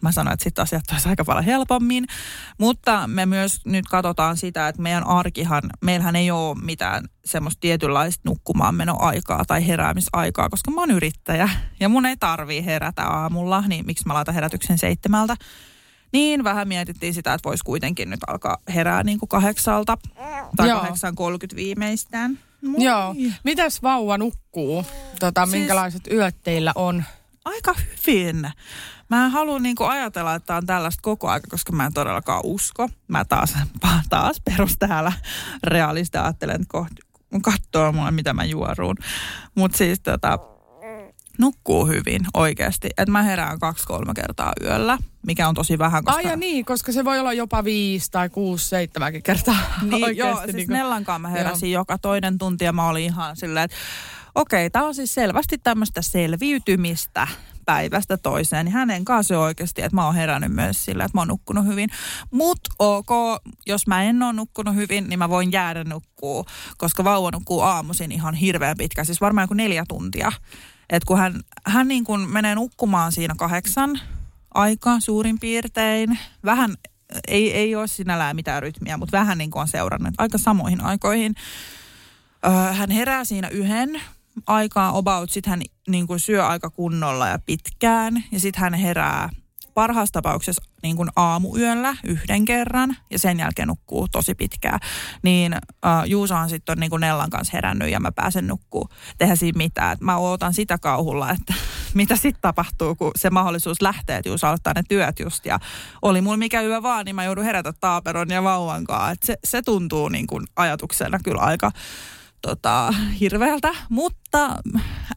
mä sanoin, että sitten asiat olisi aika paljon helpommin. Mutta me myös nyt katsotaan sitä, että meidän arkihan, meillähän ei ole mitään semmoista tietynlaista nukkumaan menoaikaa tai heräämisaikaa, koska mä oon yrittäjä ja mun ei tarvii herätä aamulla, niin miksi mä laitan herätyksen seitsemältä. Niin vähän mietittiin sitä, että voisi kuitenkin nyt alkaa herää niin kuin kahdeksalta tai kahdeksan kolmekymmentä viimeistään. Moi. Joo. Mitäs vauva nukkuu? Tota, siis, minkälaiset yöt teillä on? Aika hyvin. Mä haluan niinku ajatella, että on tällaista koko aika, koska mä en todellakaan usko. Mä taas, *laughs* taas perus täällä realista ajattelen, että kohti, katsoa mulle, mitä mä juoruun. Mutta siis tota, nukkuu hyvin oikeasti. Että mä herään kaksi-kolme kertaa yöllä, mikä on tosi vähän. Koska... Ai ja niin, koska se voi olla jopa viisi tai kuusi, seitsemänkin kertaa *laughs* niin, Joo, siis niin kuin... Nellankaan mä heräsin joo. joka toinen tunti ja mä olin ihan silleen, että okei, okay, tämä on siis selvästi tämmöistä selviytymistä päivästä toiseen, niin hänen kanssa oikeasti, että mä oon herännyt myös sillä, että mä oon nukkunut hyvin. Mutta ok, jos mä en ole nukkunut hyvin, niin mä voin jäädä nukkuu, koska vauva nukkuu aamuisin ihan hirveän pitkä, siis varmaan kuin neljä tuntia. Että kun hän, hän niin kuin menee nukkumaan siinä kahdeksan aikaa suurin piirtein, vähän ei, ei ole sinällään mitään rytmiä, mutta vähän niin kuin on seurannut aika samoihin aikoihin. Öö, hän herää siinä yhden aikaa about, sitten hän niin kuin syö aika kunnolla ja pitkään ja sitten hän herää parhaassa tapauksessa niin kuin aamuyöllä yhden kerran ja sen jälkeen nukkuu tosi pitkään. Niin uh, Juusahan sitten on niin kuin Nellan kanssa herännyt ja mä pääsen nukkuu. Tehdä siinä mitään. Et mä ootan sitä kauhulla, että *laughs* mitä sitten tapahtuu, kun se mahdollisuus lähtee, että Juusa aloittaa ne työt just. Ja oli mulla mikä hyvä vaan, niin mä joudun herätä taaperon ja vauvan kanssa. se, se tuntuu niin kuin ajatuksena kyllä aika tota, hirveältä, mutta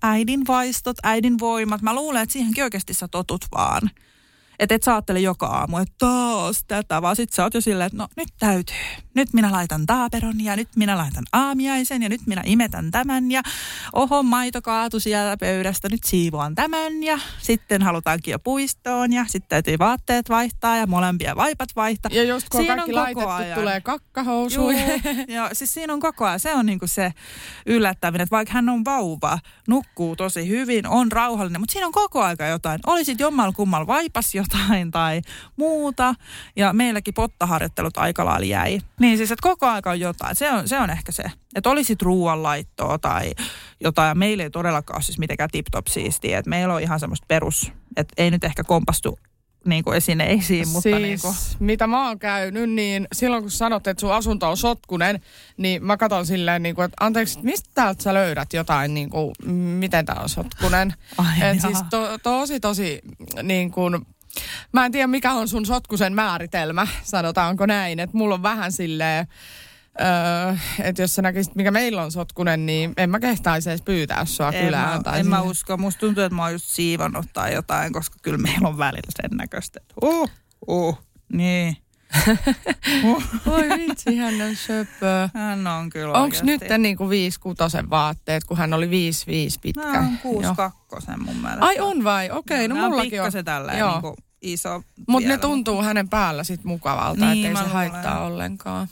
äidin vaistot, äidin voimat, mä luulen, että siihenkin oikeasti sä totut vaan. Että et sä ajattele joka aamu, että taas tätä, vaan sit sä oot jo silleen, että no nyt täytyy. Nyt minä laitan taaperon ja nyt minä laitan aamiaisen ja nyt minä imetän tämän ja oho maito kaatu siellä pöydästä, nyt siivoan tämän ja sitten halutaankin jo puistoon ja sitten täytyy vaatteet vaihtaa ja molempia vaipat vaihtaa. Ja just kun siinä kaikki on laitettu, ajan. tulee kakkahousu. ja *laughs* siis siinä on koko ajan, se on niinku se yllättävinen, että vaikka hän on vauva, nukkuu tosi hyvin, on rauhallinen, mutta siinä on koko aika jotain. Olisit jommal kummal vaipas jo jotain tai muuta. Ja meilläkin pottaharjoittelut aika lailla jäi. Niin siis, että koko aika on jotain. Se on, se on ehkä se. Että olisit ruoanlaittoa tai jotain. Meillä ei todellakaan ole siis mitenkään tip-top siistiä. Että meillä on ihan semmoista perus, että ei nyt ehkä kompastu niin kuin esineisiin. Mutta siis, niin kuin. mitä mä oon käynyt, niin silloin kun sanot, että sun asunto on sotkunen, niin mä katson silleen, niin kuin, että anteeksi, mistä täältä sä löydät jotain, niin kuin, miten tää on sotkunen. Ai, Et siis to, tosi, tosi niin kuin, mä en tiedä mikä on sun sotkusen määritelmä, sanotaanko näin. Että mulla on vähän silleen, öö, että jos sä näkisit, mikä meillä on sotkunen, niin en mä kehtaisi edes pyytää sua En, kylään. mä, tai en mä usko. Musta tuntuu, että mä oon just siivannut tai jotain, koska kyllä meillä on välillä sen näköistä. Uh, uh, niin. *laughs* uh. Voi vitsi, hän on söpö. Hän on kyllä Onko nyt niin kuin viisi kutosen vaatteet, kun hän oli viisi viisi pitkä? Nämä on kuusi Joo. kakkosen mun mielestä. Ai on vai? Okei, no, Nämä mullakin on. pikkasen tälleen Joo. niin kuin iso. Mutta ne tuntuu hänen päällä sit mukavalta, Niin, ettei se haittaa ollenkaan.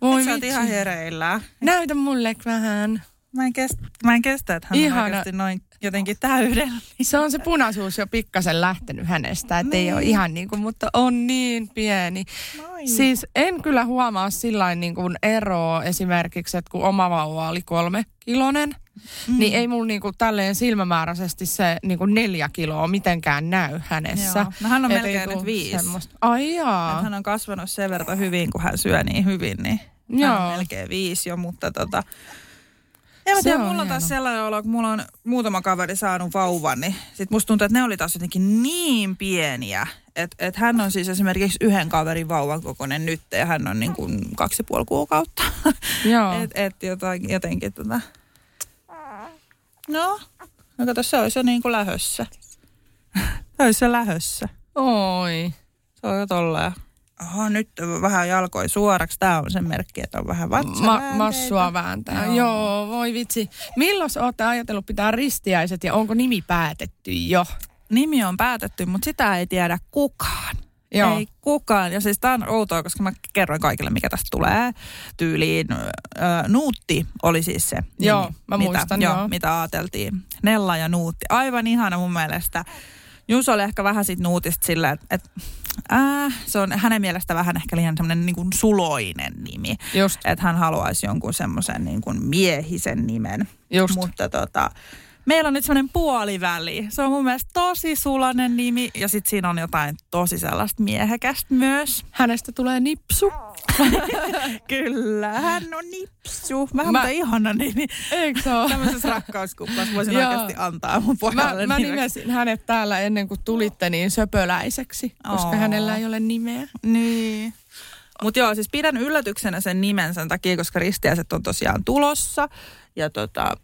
Voi sä oot ihan hereillä. Näytä mulle vähän. Mä en, kestä, mä en kestä, että hän Ihana. on oikeasti noin jotenkin täydellä. Se on se punaisuus jo pikkasen lähtenyt hänestä, että ei Niin. ole ihan niin kuin, mutta on niin pieni. Noin. Siis en kyllä huomaa sillä niin kuin eroa esimerkiksi, että kun oma vauva oli kolme kilonen, mm. niin ei mulla niin kuin tälleen silmämääräisesti se niin kuin neljä kiloa mitenkään näy hänessä. Joo. No hän on Et ei melkein nyt viisi. semmoista. Ai jaa. Et hän on kasvanut sen verran hyvin, kun hän syö niin hyvin, niin hän Joo. on melkein viisi jo, mutta tota... En mä tiedä, mulla on taas sellainen olo, kun mulla on muutama kaveri saanut vauvan, niin sit musta tuntuu, että ne oli taas jotenkin niin pieniä. Että et hän on siis esimerkiksi yhden kaverin vauvan kokoinen nyt ja hän on niin kuin kaksi ja puoli kuukautta. Joo. *laughs* et, et jotain, jotenkin tota... No, no kato, se olisi jo niin kuin lähössä. *laughs* se olisi jo lähössä. Oi. Se on jo tolleen. Oho, nyt vähän jalkoi suoraksi. Tämä on sen merkki, että on vähän Ma- vatsaväänteitä. massua vääntää. Joo. Joo. Joo, voi vitsi. Milloin olette ajatellut pitää ristiäiset ja onko nimi päätetty jo? Nimi on päätetty, mutta sitä ei tiedä kukaan. Joo. Ei kukaan. Ja siis tämä on outoa, koska mä kerroin kaikille, mikä tästä tulee. Tyyliin ö, Nuutti oli siis se nimi, Joo, mä mitä, muistan, joo, joo. mitä ajateltiin. Nella ja Nuutti. Aivan ihana mun mielestä. Juuso oli ehkä vähän siitä Nuutista silleen, että et, äh, se on hänen mielestä vähän ehkä liian semmoinen niin kuin suloinen nimi. Just, Että hän haluaisi jonkun semmoisen niin kuin miehisen nimen. just. Mutta tota, meillä on nyt semmoinen puoliväli. Se on mun mielestä tosi sulainen nimi ja sitten siinä on jotain tosi sellaista miehekästä myös. Hänestä tulee nipsu. *laughs* Kyllä, hän on nipsu. Vähän Mä- ihana nimi. Eikö se ole? Tämmöisessä rakkauskuplassa voisin Joo. oikeasti antaa mun Mä, pojalle mä nimeksi. nimesin hänet täällä ennen kuin tulitte niin söpöläiseksi, koska Oo. hänellä ei ole nimeä. Niin. Mutta joo, siis pidän yllätyksenä sen nimen sen takia, koska ristiäiset on tosiaan tulossa. Ja tota,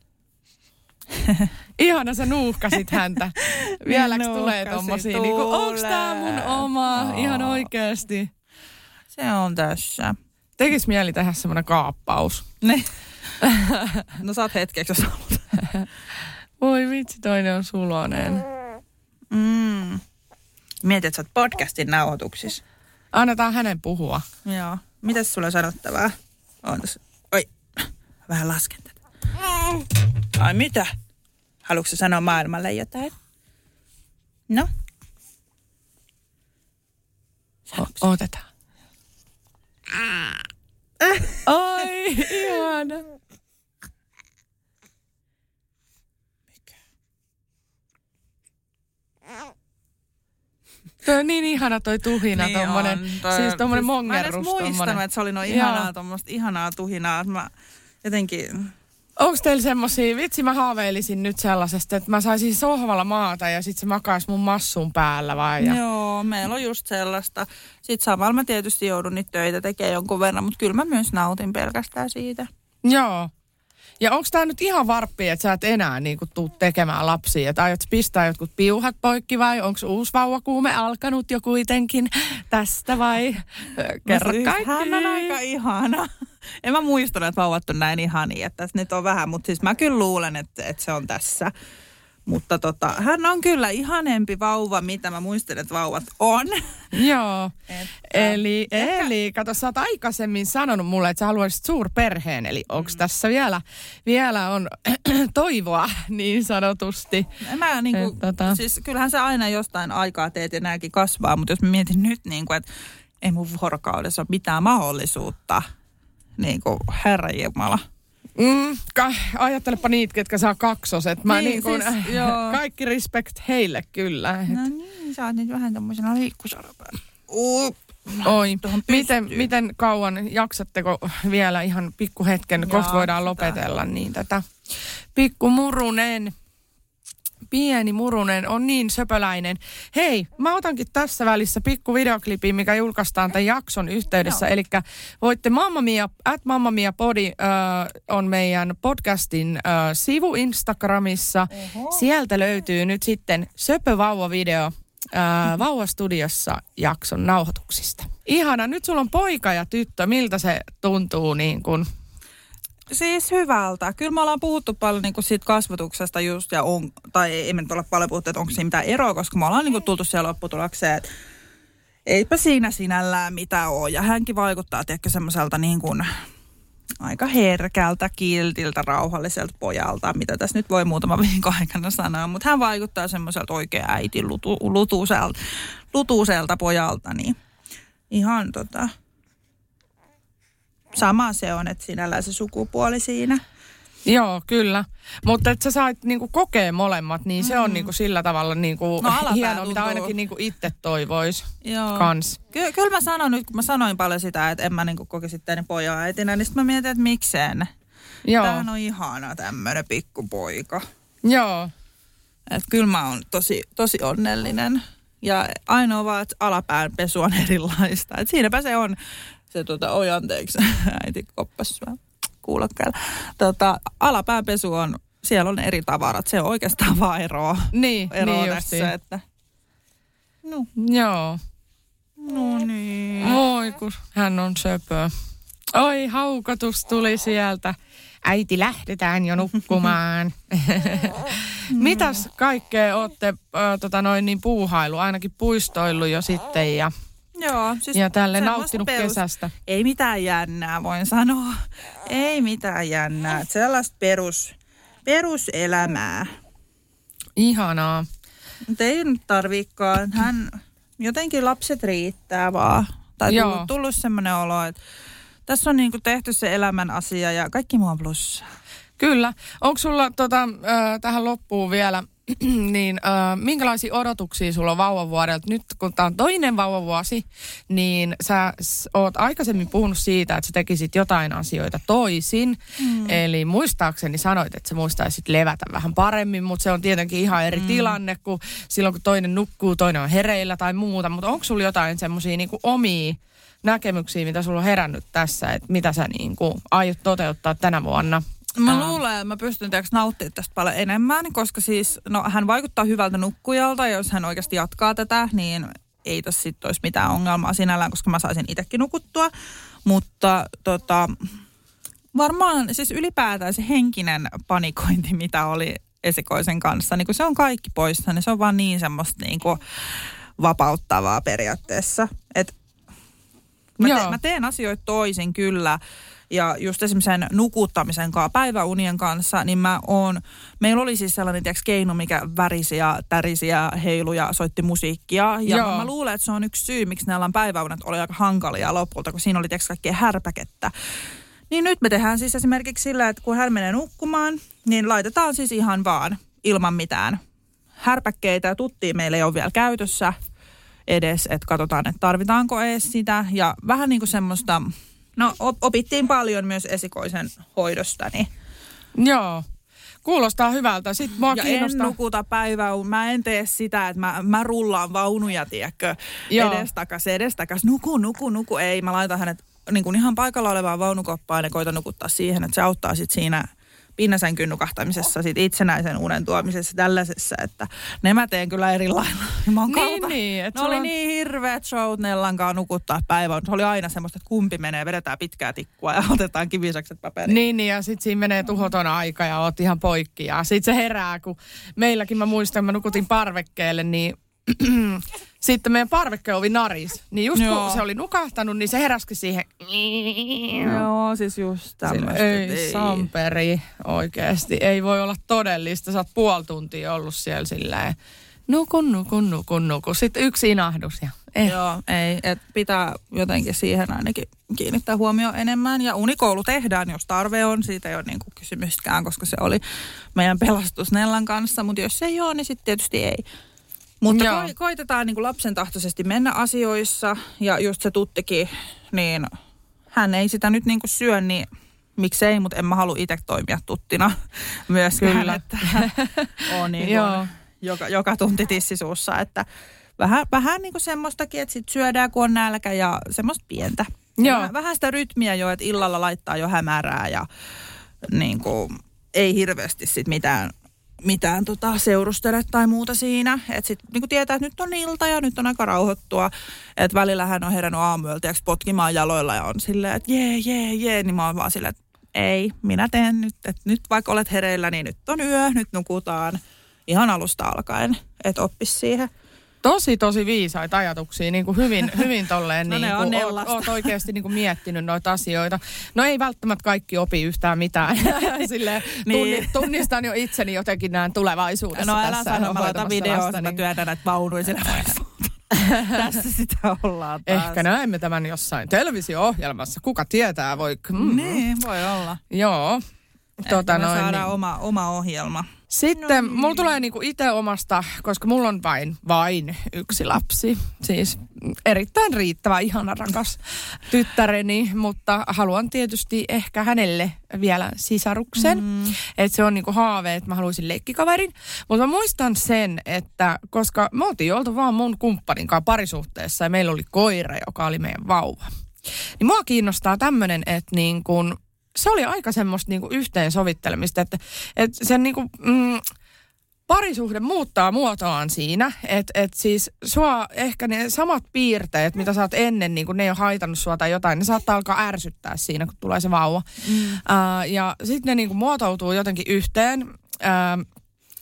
*laughs* Ihana sä nuuhkasit häntä. *laughs* Vieläks tulee tommosia, niinku, onks tää mun oma? Joo. Ihan oikeesti. se on tässä. Tekis mieli tehdä semmonen kaappaus. Ne. *laughs* No saat hetkeksi, jos haluat. Voi vitsi, toinen on sulonen. Mm. Mietit, että sä oot podcastin nauhoituksissa. Annetaan hänen puhua. Joo. Mitäs sulla on sanottavaa? On tässä. Oi, vähän lasken tätä. Ai mitä? Haluatko sanoa maailmalle jotain? No? O- otetaan. Ai, ihana. Toi on niin ihana toi tuhina, niin tommonen, on, toi- siis tommonen Mä en edes muistanut, että se oli noin ihanaa, tommoista ihanaa tuhinaa. Mä jotenkin... Onko teillä semmosia, vitsi mä haaveilisin nyt sellaisesta, että mä saisin sohvalla maata ja sit se makaisi mun massun päällä vai? Ja... Joo, meillä on just sellaista. Sitten samalla mä tietysti joudun niitä töitä tekemään jonkun verran, mutta kyllä mä myös nautin pelkästään siitä. Joo. Ja onko tämä nyt ihan varppi, että sä et enää niinku tuu tekemään lapsia? Että aiot pistää jotkut piuhat poikki vai onko uusi vauvakuume alkanut jo kuitenkin tästä vai? Kerro Mä siis- kaikki. Hän on aika ihana. En mä muistanut, että vauvat on näin ihania, että tässä nyt on vähän, mutta siis mä kyllä luulen, että, että se on tässä. Mutta tota, hän on kyllä ihanempi vauva, mitä mä muistan, että vauvat on. *laughs* Joo. Että- Eli, eli kato, sä oot aikaisemmin sanonut mulle, että sä haluaisit suurperheen. Eli onko Mm. tässä vielä, vielä on *clears throat* toivoa niin sanotusti? Mä niinku, Et tota- siis kyllähän sä aina jostain aikaa teet ja nääkin kasvaa, mutta jos mä mietin nyt, niinku, että ei mun vuorokaudessa ole mitään mahdollisuutta, niin kuin herra Jumala. Mm, ka- ajattelepa niitä, ketkä saa kaksoset. Mä Niin, niin, kun, siis, joo. kaikki respect heille kyllä. No niin, sä oot nyt vähän tommosena liikkusarpeen. Uh, Oi, miten, miten kauan jaksatteko vielä ihan pikkuhetken, kohta voidaan lopetella niin tätä pikkumurunen, pieni murunen, on niin söpöläinen. Hei, mä otankin tässä välissä pikku videoklipi, mikä julkaistaan tämän jakson yhteydessä. Eli voitte Mamma Mia, at Mamma Mia Podi äh, on meidän podcastin äh, sivu Instagramissa. Oho. Sieltä löytyy nyt sitten söpövauva-video äh, *laughs* Vauvastudiossa jakson nauhoituksista. Ihana, nyt sulla on poika ja tyttö. Miltä se tuntuu niin kuin Siis hyvältä. Kyllä me ollaan puhuttu paljon niin kuin siitä kasvatuksesta just, ja on, tai ei me nyt ole paljon puhuttu, että onko siinä mitään eroa, koska me ollaan niin kuin tultu siellä lopputulokseen, että eipä siinä sinällään mitään ole. Ja hänkin vaikuttaa tiedätkö semmoiselta niin kuin aika herkältä, kiltiltä, rauhalliselta pojalta, mitä tässä nyt voi muutama viikon aikana sanoa. Mutta hän vaikuttaa semmoiselta oikein äitin lutu, lutuuselta, lutuuselta pojalta, niin ihan tota, sama se on, että sinällään se sukupuoli siinä. Joo, kyllä. Mutta että sä sait niinku kokea molemmat, niin mm. se on mm. niinku sillä tavalla niinku no, hienoa, mitä ainakin niinku itse toivois Joo. kans. Ky- kyllä mä sanon nyt, kun mä sanoin paljon sitä, että en mä niinku kokisi sitten pojan äitinä, niin sitten mä mietin, että mikseen. Joo. Tämähän on ihana tämmönen pikkupoika. Joo. Että kyllä mä oon tosi, tosi onnellinen. Ja ainoa vaan, että alapään pesu on *laughs* erilaista. Et siinäpä se on se tota, oi anteeksi, *laughs* äiti koppas kuulokkeella. Tota, alapääpesu on, siellä on eri tavarat, se on oikeastaan vaan eroa. Niin, *laughs* eroa niin tässä, justiin. että... No. Joo. No niin. Oi, kun hän on söpö. Oi, haukotus tuli sieltä. Äiti, lähdetään jo nukkumaan. *laughs* Mitäs kaikkea olette äh, tota noin, niin puuhailu, ainakin puistoillut jo sitten ja Joo, siis ja tälle nauttinut perus, kesästä. Ei mitään jännää, voin sanoa. Ei mitään jännää. Sellaista perus, peruselämää. Ihanaa. Mutta ei nyt tarvikaan. Hän, jotenkin lapset riittää vaan. Tai Joo. tullut, tullut semmoinen olo, että tässä on niinku tehty se elämän asia ja kaikki muu on plussaa. Kyllä. Onko sulla tota, äh, tähän loppuun vielä *clears throat* niin äh, minkälaisia odotuksia sulla on vauvavuodelta? Nyt kun tämä on toinen vauvavuosi, niin sä oot aikaisemmin puhunut siitä, että sä tekisit jotain asioita toisin. Mm. Eli muistaakseni sanoit, että sä muistaisit levätä vähän paremmin, mutta se on tietenkin ihan eri mm. tilanne, kuin silloin kun toinen nukkuu, toinen on hereillä tai muuta. Mutta onko sulla jotain semmoisia niin omia näkemyksiä, mitä sulla on herännyt tässä, että mitä sä niin kuin aiot toteuttaa tänä vuonna? Mä luulen, että mä pystyn teoks nauttimaan tästä paljon enemmän, koska siis, no hän vaikuttaa hyvältä nukkujalta, ja jos hän oikeasti jatkaa tätä, niin ei tässä sitten olisi mitään ongelmaa sinällään, koska mä saisin itsekin nukuttua. Mutta tota, varmaan siis ylipäätään se henkinen panikointi, mitä oli esikoisen kanssa, niin kun se on kaikki poissa, niin se on vaan niin semmoista niin kuin vapauttavaa periaatteessa. Et mä, te, mä teen asioita toisin kyllä, ja just esimerkiksi sen nukuttamisen kanssa, päiväunien kanssa, niin mä oon, meillä oli siis sellainen tiiäks, keino, mikä värisi ja tärisi ja heiluja, soitti musiikkia. Ja Joo. mä luulen, että se on yksi syy, miksi nämä päiväunet oli aika hankalia lopulta, kun siinä oli tiiäks, kaikkea härpäkettä. Niin nyt me tehdään siis esimerkiksi sillä, että kun hän menee nukkumaan, niin laitetaan siis ihan vaan ilman mitään härpäkkeitä ja tuttia meillä ei ole vielä käytössä edes, että katsotaan, että tarvitaanko edes sitä. Ja vähän niin kuin semmoista No opittiin paljon myös esikoisen hoidosta. Niin. Joo. Kuulostaa hyvältä. Sitten mua ja kiinnostaa. en nukuta päivää. Mä en tee sitä, että mä, mä rullaan vaunuja, tiedätkö, edestakas, edestakas. Nuku, nuku, nuku. Ei, mä laitan hänet niin kuin ihan paikalla olevaan vaunukoppaan ja koitan nukuttaa siihen, että se auttaa sitten siinä pinnasänkyn nukahtamisessa, sit itsenäisen unen tuomisessa, tällaisessa, että ne mä teen kyllä eri lailla. Mä niin, niin. Ne oli on... niin hirveät showt Nellankaan nukuttaa päivän. Se oli aina semmoista, että kumpi menee, vedetään pitkää tikkua ja *laughs* otetaan kivisakset paperiin. Niin, niin, ja sitten siinä menee tuhoton aika ja oot ihan poikki. Ja sitten se herää, kun meilläkin mä muistan, mä nukutin parvekkeelle, niin *clears throat* sitten meidän parvekkeovi naris. Niin just Joo. kun se oli nukahtanut, niin se heräski siihen. Joo, siis just tämmöistä. Ei, ei, Samperi, oikeasti. Ei voi olla todellista. Sä oot puoli tuntia ollut siellä silleen. Nukun, nukun, nukun, nukun. Sitten yksi inahdus ja eh. Joo, ei. Et pitää jotenkin siihen ainakin kiinnittää huomioon enemmän. Ja unikoulu tehdään, jos tarve on. Siitä ei ole niinku kysymyskään, koska se oli meidän pelastus Nellan kanssa. Mutta jos se ei ole, niin sitten tietysti ei. Mutta ko- koitetaan niin kuin lapsen tahtoisesti mennä asioissa ja just se tuttikin, niin hän ei sitä nyt niin kuin syö, niin miksei, mutta en mä halua itse toimia tuttina *laughs* myöskään. Kyllä. Että *laughs* on niin kuin, joka, joka tunti tissisuussa, että vähän, vähän niin kuin semmoistakin, että sit syödään kun on nälkä ja semmoista pientä. Joo. Vähän, vähän sitä rytmiä jo, että illalla laittaa jo hämärää ja niin kuin, ei hirveästi sit mitään mitään tota, seurustele tai muuta siinä. Että sitten niin tietää, että nyt on ilta ja nyt on aika rauhoittua. Että välillä hän on herännyt aamuyöltä potkimaan jaloilla ja on silleen, että jee, jee, jee. Niin mä oon vaan silleen, että ei, minä teen nyt. Että nyt vaikka olet hereillä, niin nyt on yö, nyt nukutaan ihan alusta alkaen. Että oppis siihen tosi, tosi viisaita ajatuksia, niin kuin hyvin, *laughs* hyvin tolleen, no niin kuin, oot, oot oikeasti niin kuin miettinyt noita asioita. No ei välttämättä kaikki opi yhtään mitään. *laughs* Silleen, niin. tunnistan jo itseni jotenkin näin tulevaisuudessa No älä tässä sano, mä laitan videoa, niin... mä työnnän näitä sillä Tässä sitä ollaan taas. Ehkä näemme tämän jossain televisio-ohjelmassa. Kuka tietää, voi... Mm. Niin, voi olla. Joo. Tota noin, saadaan niin. oma, oma ohjelma. Sitten no niin. mulla tulee niinku itse omasta, koska mulla on vain, vain yksi lapsi. Siis erittäin riittävä, ihana, rakas tyttäreni, mutta haluan tietysti ehkä hänelle vielä sisaruksen. Mm. Että se on niinku haave, että mä haluaisin leikkikaverin. Mutta mä muistan sen, että koska me oltiin oltu vaan mun kumppanin kanssa parisuhteessa ja meillä oli koira, joka oli meidän vauva. Niin mua kiinnostaa tämmöinen, että niin kun se oli aika semmoista niinku yhteensovittelemista, että, että sen niinku, mm, parisuhde muuttaa muotoaan siinä, että et siis sua ehkä ne samat piirteet, mitä sä oot ennen, niin kun ne ei ole haitannut sua tai jotain, ne saattaa alkaa ärsyttää siinä, kun tulee se vauva. Mm. Uh, ja sitten ne niin muotoutuu jotenkin yhteen. Uh,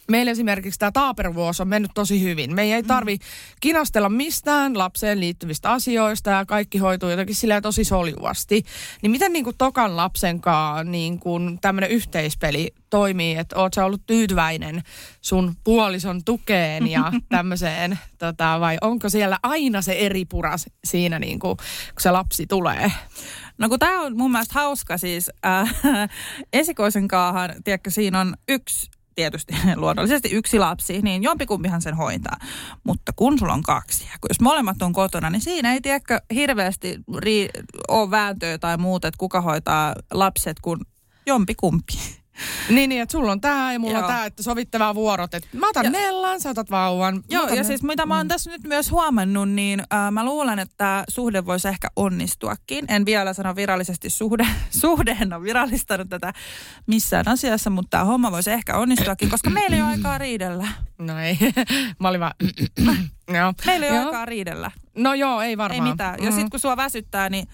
meillä esimerkiksi tämä taapervuos on mennyt tosi hyvin. Me ei tarvi kinastella mistään lapseen liittyvistä asioista ja kaikki hoituu jotenkin sillä tosi soljuvasti. Niin miten niin kuin tokan lapsen kanssa niin kuin tämmöinen yhteispeli toimii, että oot sä ollut tyytyväinen sun puolison tukeen ja *laughs* tämmöiseen, tota, vai onko siellä aina se eri pura siinä niin kuin, kun se lapsi tulee? No kun tämä on mun mielestä hauska siis, äh, *laughs* esikoisen kaahan, tiedätkö, siinä on yksi tietysti *laughs* luonnollisesti yksi lapsi, niin jompikumpihan sen hoitaa. Mutta kun sulla on kaksi, ja jos molemmat on kotona, niin siinä ei tiedäkö hirveästi ri- ole vääntöä tai muuta, että kuka hoitaa lapset, kun jompikumpi. *laughs* Niin, niin, että sulla on tämä ja mulla Joo. on tämä, että sovittavaa vuorot. Että mä otan ja, Nellan, sä otat vauvan. Joo, ja siis mitä mä oon mm. tässä nyt myös huomannut, niin äh, mä luulen, että suhde voisi ehkä onnistuakin. En vielä sano virallisesti suhde, *laughs* suhde en ole virallistanut tätä missään asiassa, mutta tämä homma voisi ehkä onnistuakin, koska meillä ei ole aikaa riidellä. No ei, *laughs* mä olin vaan... *clears throat* Meillä ei ole aikaa riidellä. No joo, ei varmaan. Ei mitään. Ja mm. sitten kun sua väsyttää, niin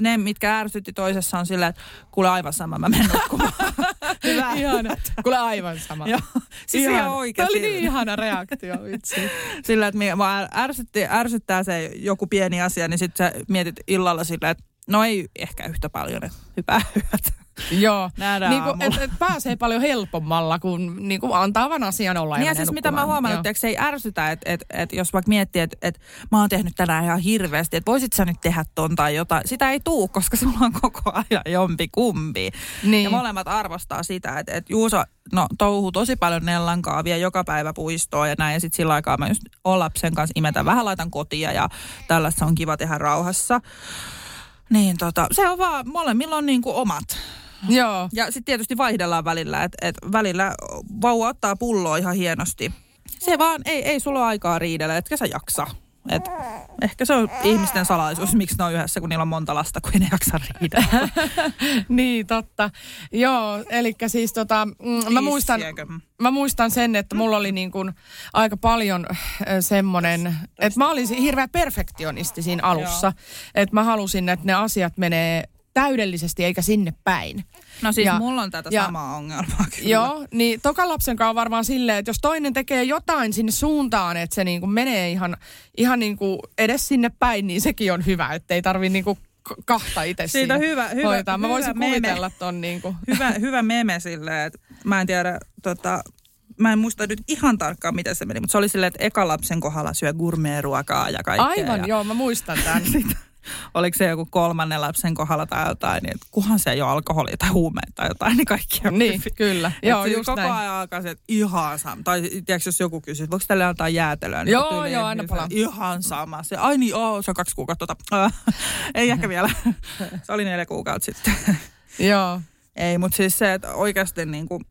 ne, mitkä ärsytti toisessa on silleen, että kuule aivan sama, mä menen nukkumaan. *laughs* Hyvä. Ihana. Kuule aivan sama. Joo. Siis ihan oikein. Tämä oli niin ihana reaktio, vitsi. *laughs* Sillä, että mä ärsytti, ärsyttää se joku pieni asia, niin sitten sä mietit illalla silleen, että no ei ehkä yhtä paljon, että hyvää yötä. Joo, niin kuin, et, et pääsee paljon helpommalla, kun niin kuin antaa vaan asian olla niin ja, ja siis mitä mä huomannut, että se ei ärsytä, että et, et, jos vaikka miettii, että et, mä oon tehnyt tänään ihan hirveästi, että voisit sä nyt tehdä ton tai jotain. Sitä ei tuu, koska sulla on koko ajan jompi kumpi. Niin. Ja molemmat arvostaa sitä, että et Juuso no, touhuu tosi paljon Nellankaa, vie joka päivä puistoa ja näin. Ja sitten sillä aikaa mä just olen lapsen kanssa imetä vähän laitan kotia ja tällaista on kiva tehdä rauhassa. Niin tota, se on vaan, molemmilla on niinku omat Joo. Ja sitten tietysti vaihdellaan välillä, että et välillä vauva ottaa pulloa ihan hienosti. Se vaan, ei, ei sulla aikaa riidellä, etkä sä jaksa. Et ehkä se on ihmisten salaisuus, miksi ne on yhdessä, kun niillä on monta lasta, kun ei ne jaksa riidellä. *laughs* niin, totta. Joo, eli siis tota, mm, mä, muistan, mä muistan sen, että mulla oli niin kuin aika paljon äh, semmoinen, että mä olin hirveä perfektionisti siinä alussa. Että mä halusin, että ne asiat menee täydellisesti eikä sinne päin. No siis ja, mulla on tätä ja, samaa ongelmaa kyllä. Joo, niin toka lapsen kanssa on varmaan silleen, että jos toinen tekee jotain sinne suuntaan, että se niinku menee ihan, ihan niinku edes sinne päin, niin sekin on hyvä, ettei tarvi niinku kahta itse Siitä hyvä, hyvä, hoitaa. Mä voisin hyvä kuvitella meme. ton niinku. Hyvä, hyvä meme silleen, että mä en tiedä, tota, mä en muista nyt ihan tarkkaan, miten se meni, mutta se oli silleen, että eka lapsen kohdalla syö gourmet-ruokaa ja kaikkea. Aivan, ja... joo, mä muistan tämän *laughs* oliko se joku kolmannen lapsen kohdalla tai jotain, niin kuhan se ei ole alkoholia tai huumeita tai jotain, niin kaikki on Niin, hyvin. kyllä. Joo, just koko näin. ajan alkaa se, että ihan sama. Tai tiedätkö, jos joku kysyy, voiko tälle antaa jäätelöä? Niin joo, tyyliin, joo, aina palaa. Ihan sama. Se, ai niin, oo, se on kaksi kuukautta. Tota. *laughs* ei ehkä vielä. se oli neljä kuukautta sitten. joo. Ei, mutta siis se, että oikeasti niin kuin,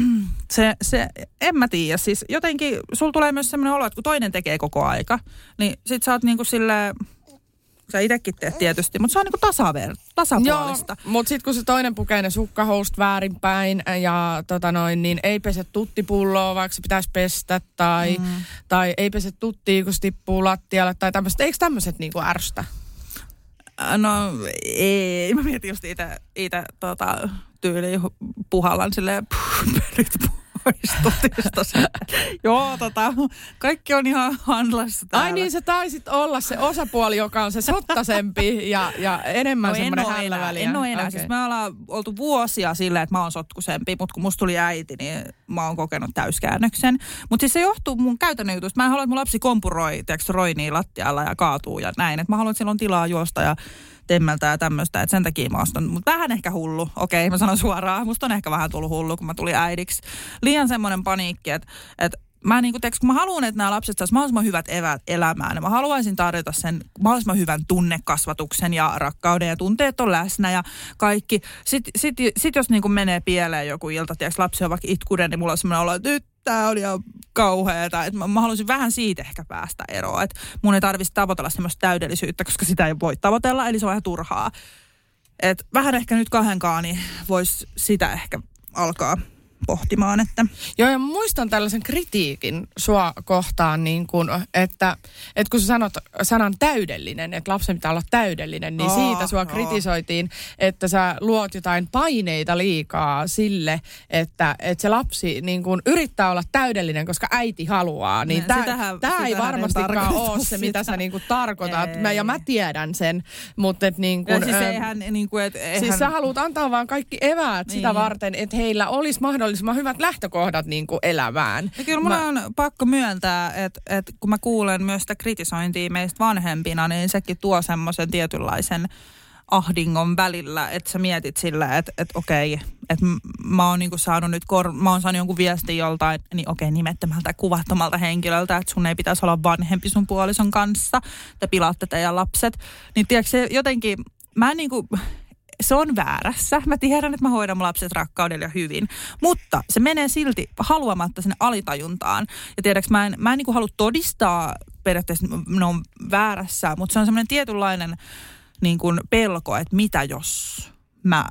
*clears throat* se, se, en mä tiedä. Siis jotenkin sulla tulee myös sellainen olo, että kun toinen tekee koko aika, niin sit sä oot niinku sille sä itsekin teet tietysti, mutta se on niinku tasaver, tasapuolista. Joo, mutta sitten kun se toinen pukee ne sukkahoust väärinpäin ja tota noin, niin ei pese tuttipulloa, vaikka se pitäisi pestä, tai, mm. tai ei pese tuttia, kun se tippuu lattialle, tai tämmöistä. Eikö tämmöiset niinku ärsytä? No ei, mä mietin just itse tota, tyyliin puhallan silleen *laughs* puh, pois *laughs* Joo, tota, kaikki on ihan handlassa täällä. Ai niin, sä taisit olla se osapuoli, joka on se sottasempi ja, ja enemmän no, semmoinen hälläväliä. En ole enää. Okay. Siis me ollaan oltu vuosia silleen, että mä oon sotkusempi, mutta kun musta tuli äiti, niin mä oon kokenut täyskäännöksen. Mutta siis se johtuu mun käytännön jutusta. Mä en halua, että mun lapsi kompuroi, tiedätkö, roinii lattialla ja kaatuu ja näin. Et mä haluan, että sillä on tilaa juosta ja temmeltä ja tämmöistä, että sen takia mä ostan. Mutta vähän ehkä hullu, okei, mä sanon suoraan. Musta on ehkä vähän tullut hullu, kun mä tulin äidiksi. Liian semmoinen paniikki, että, että mä niin kuin, kun mä haluan, että nämä lapset saisivat mahdollisimman hyvät evät elämään. Mä haluaisin tarjota sen mahdollisimman hyvän tunnekasvatuksen ja rakkauden ja tunteet on läsnä ja kaikki. Sitten sit, sit jos niin kuin menee pieleen joku ilta, tiedätkö, lapsi on vaikka itkunen, niin mulla on semmoinen olo, että nyt tämä on ihan kauheata. Että mä, mä haluaisin vähän siitä ehkä päästä eroon. Että mun ei tarvitsisi tavoitella semmoista täydellisyyttä, koska sitä ei voi tavoitella, eli se on vähän turhaa. Et vähän ehkä nyt kahdenkaan, niin voisi sitä ehkä alkaa pohtimaan. Että. Joo, ja muistan tällaisen kritiikin sua kohtaan, niin kun, että, että kun sä sanot sanan täydellinen, että lapsen pitää olla täydellinen, niin oh, siitä sua oh. kritisoitiin, että sä luot jotain paineita liikaa sille, että, että se lapsi niin kun yrittää olla täydellinen, koska äiti haluaa. Niin tämä ei varmastikaan ole se, mitä sä niin kun tarkoitat. Mä, ja mä tiedän sen, mutta et niin kun, siis, eihän, niin kuin, et, eihän... siis sä haluat antaa vaan kaikki eväät niin. sitä varten, että heillä olisi mahdollisuus mahdollisimman hyvät lähtökohdat niin kuin elämään. Ja kyllä mun mä... on pakko myöntää, että, että kun mä kuulen myös sitä kritisointia meistä vanhempina, niin sekin tuo semmoisen tietynlaisen ahdingon välillä, että sä mietit sillä, että, että okei, että mä oon niinku saanut nyt, kor- mä oon saanut jonkun viestin joltain, niin okei, nimettömältä kuvattomalta henkilöltä, että sun ei pitäisi olla vanhempi sun puolison kanssa, te pilaatte teidän lapset. Niin tiedätkö, jotenkin, mä en niinku, se on väärässä. Mä tiedän, että mä hoidan mun lapset rakkaudella ja hyvin. Mutta se menee silti haluamatta sinne alitajuntaan. Ja tiedäks, mä en, mä en niin halua todistaa periaatteessa, että ne on väärässä, mutta se on semmoinen tietynlainen niin kuin pelko, että mitä jos mä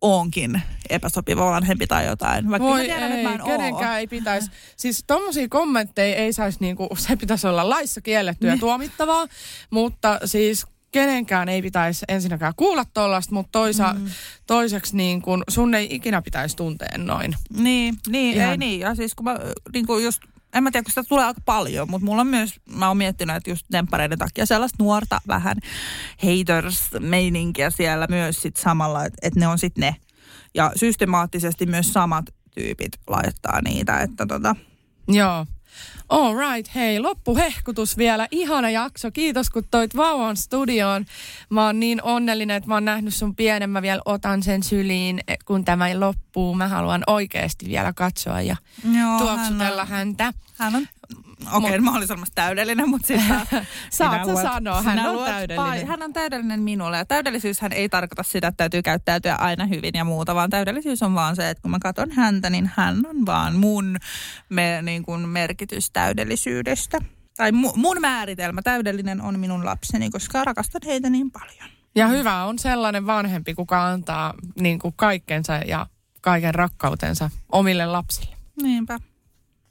oonkin epäsopiva vanhempi tai jotain. Vaikka Voi tiedän, ei, että mä en kenenkään oo. ei pitäisi. Siis tommosia kommentteja ei saisi niinku, se pitäisi olla laissa kiellettyä ja niin. tuomittavaa, mutta siis kenenkään ei pitäisi ensinnäkään kuulla tuollaista, mutta toisa, mm. toiseksi niin kun sun ei ikinä pitäisi tuntea noin. Niin, niin ei niin. Ja siis kun mä niin kun just en mä tiedä, kun sitä tulee aika paljon, mutta mulla on myös, mä oon miettinyt, että just temppareiden takia sellaista nuorta vähän haters-meininkiä siellä myös sit samalla, että, että ne on sitten ne. Ja systemaattisesti myös samat tyypit laittaa niitä, että tota. Joo. All right, hei, loppuhehkutus vielä. Ihana jakso. Kiitos, kun toit vauvan studioon. Mä oon niin onnellinen, että mä oon nähnyt sun pienen. Mä vielä otan sen syliin, kun tämä loppuu. Mä haluan oikeasti vielä katsoa ja Joo, tuoksutella hän on, häntä. Hän on Okei, okay, mä olin sanomassa täydellinen, mutta sitten *laughs* Saat sä sanoa, hän on täydellinen. hän on täydellinen minulle. Ja täydellisyyshän ei tarkoita sitä, että täytyy käyttäytyä aina hyvin ja muuta, vaan täydellisyys on vaan se, että kun mä katson häntä, niin hän on vaan mun me, niin kuin merkitys täydellisyydestä. Tai mu- mun määritelmä täydellinen on minun lapseni, koska rakastan heitä niin paljon. Ja hyvä on sellainen vanhempi, kuka antaa niin kuin kaikkensa ja kaiken rakkautensa omille lapsille. Niinpä.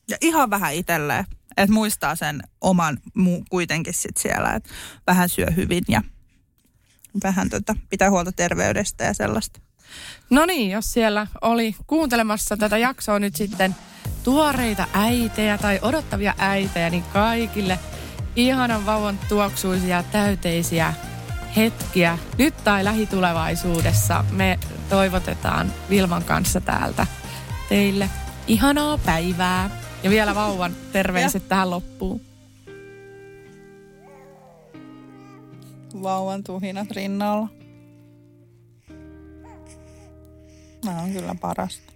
Ja ihan vähän itselleen. Että muistaa sen oman mu- kuitenkin sit siellä, että vähän syö hyvin ja vähän tota, pitää huolta terveydestä ja sellaista. No niin, jos siellä oli kuuntelemassa tätä jaksoa nyt sitten tuoreita äitejä tai odottavia äitejä, niin kaikille ihanan vauvan tuoksuisia, täyteisiä hetkiä nyt tai lähitulevaisuudessa. Me toivotetaan Vilman kanssa täältä teille ihanaa päivää. Ja vielä vauvan terveiset tähän loppuun. Vauvan tuhinat rinnalla. Nämä on kyllä parasta.